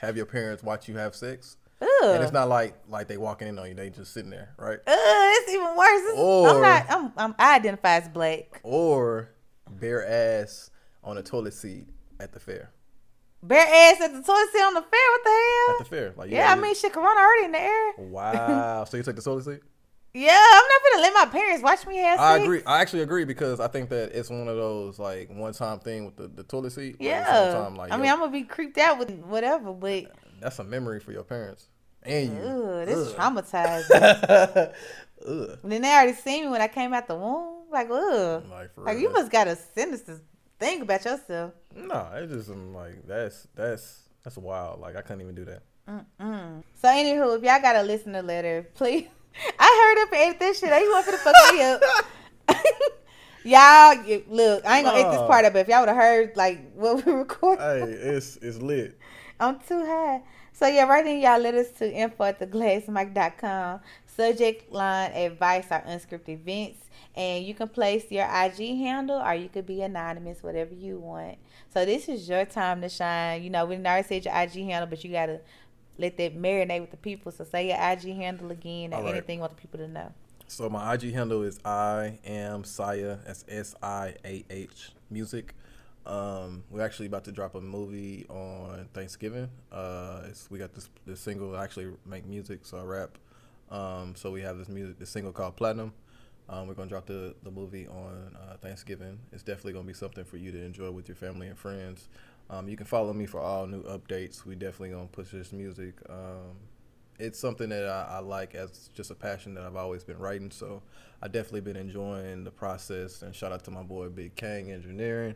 have your parents watch you have sex? ugh. And it's not like like they walking in on you; they just sitting there, right? Uh, it's even worse. Or- I'm not. I'm, I'm. I identify as black. Or bare ass on a toilet seat at the fair. Bare ass at the toilet seat on the fair. What the hell? At the fair, like yeah, I mean, shit, Corona already in the air. Wow. so you take the toilet seat? Yeah, I'm not gonna let my parents watch me have I agree. I actually agree because I think that it's one of those like one time thing with the, the toilet seat. but at the Yeah. time, like, I yo, mean, I'm gonna be creeped out with whatever, but that's a memory for your parents and you. ugh, this is Ugh. traumatizing. Ugh. And then they already seen me when I came out the womb. Like, ugh. Like for Like you must got a sinister thing about yourself. No, it's just I'm like that's that's that's wild. Like I couldn't even do that. So anywho, if y'all got a listener letter, please. I heard up and ate this shit. You want for the fuck me up? y'all, look, I ain't gonna eat this Oh. part up. But if y'all would have heard like what we recorded, Hey, it's it's lit. I'm too high. So yeah, write in y'all letters to info at theglassmic.com. Subject line advice or unscripted events. And you can place your IG handle or you could be anonymous, whatever you want. So this is your time to shine. You know, we already said your IG handle, but you gotta let that marinate with the people. So say your IG handle again or right. anything you want the people to know. So my IG handle is I am Siah. That's S I A H music. Um, we're actually about to drop a movie on Thanksgiving. Uh, it's, we got this this single. I actually make music, so I rap. Um, so we have this music, this single called Platinum. Um, we're gonna drop the the movie on uh, Thanksgiving. It's definitely gonna be something for you to enjoy with your family and friends. Um, you can follow me for all new updates. We definitely gonna push this music. Um, it's something that I, I like as just a passion that I've always been writing. So I definitely been enjoying the process. And shout out to my boy Big Kang Engineering,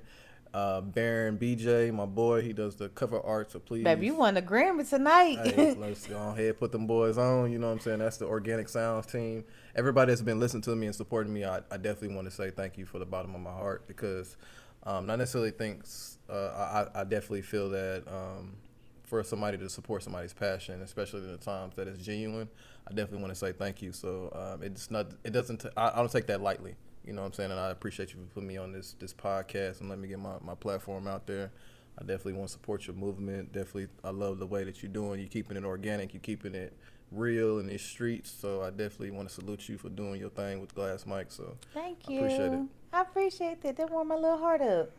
uh, Baron BJ, my boy. He does the cover art. So please, Baby, you won a Grammy tonight. Hey, let's go ahead, put them boys on. You know what I'm saying? That's the Organic Sounds team. Everybody that's been listening to me and supporting me, I, I definitely want to say thank you for the bottom of my heart because um, not necessarily thinks uh, I, I definitely feel that um, for somebody to support somebody's passion, especially in the times that it's genuine, I definitely want to say thank you. So um, it's not, it doesn't, t- I, I don't take that lightly. You know what I'm saying? And I appreciate you for putting me on this this podcast and let me get my, my platform out there. I definitely want to support your movement. Definitely, I love the way that you're doing. You're keeping it organic. You're keeping it real in these streets. So I definitely want to salute you for doing your thing with Glass Mic. So Thank you. I appreciate it. I appreciate that. That warmed my little heart up.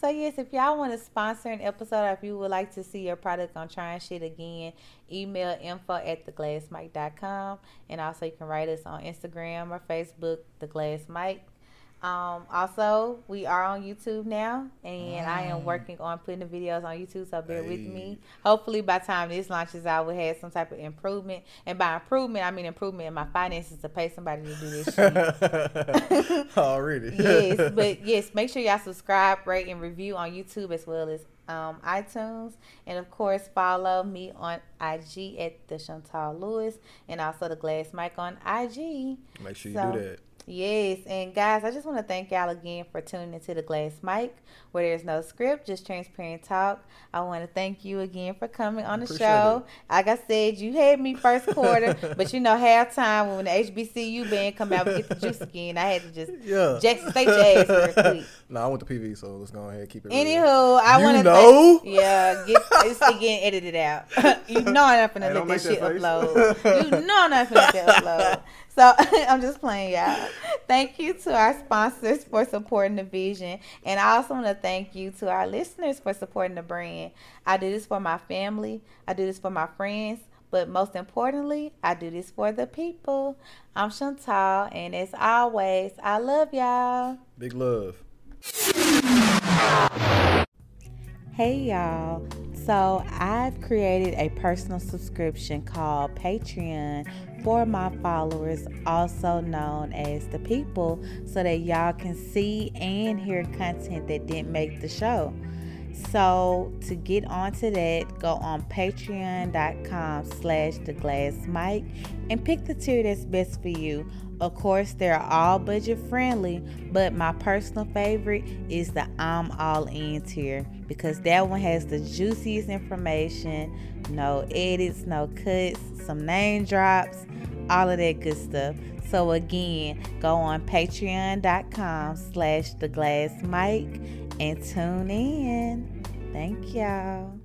So yes, if y'all want to sponsor an episode or if you would like to see your product on trying shit again, email info at theglassmic.com and also you can write us on Instagram or Facebook, the Glass Mic. Um, also, we are on YouTube now, and I am working on putting the videos on YouTube. So bear with me. Hopefully, by the time this launches out, we'll have some type of improvement. And by improvement, I mean improvement in my finances to pay somebody to do this shit. already, yes, but yes, make sure y'all subscribe, rate, and review on YouTube as well as um, iTunes, and of course follow me on IG at the Chantal Lewis, and also the Glass Mic on IG. make sure you So- do that. Yes, and guys, I just want to thank y'all again for tuning into the Glass Mic, where there's no script, just transparent talk. I want to thank you again for coming on the Appreciate show. Like I said, you had me first quarter, but you know halftime when the HBCU band come out, we get the juice again. I had to just Yeah. Jackson State Jazz real quick. no, I went to PV, so let's go ahead and keep it. real. Anywho, I want to know? yeah, get it's getting edited out. you know I'm not Hey, finna let make shit face. upload. you know I'm not finna let that upload. So I'm just playing, y'all. Thank you to our sponsors for supporting the vision, and I also want to thank you to our listeners for supporting the brand. I do this for my family. I do this for my friends. But most importantly, I do this for the people. I'm Chantal, and as always, I love y'all. Big love. Hey y'all. So, I've created a personal subscription called Patreon for my followers, also known as the people, so that y'all can see and hear content that didn't make the show. So to get onto that, go on patreon.com slash the glass mic and pick the tier that's best for you. Of course, they're all budget friendly, but my personal favorite is the I'm All In tier because that one has the juiciest information, no edits, no cuts, some name drops, all of that good stuff. So again, go on patreon.com slash the glass mic and tune in. Thank y'all.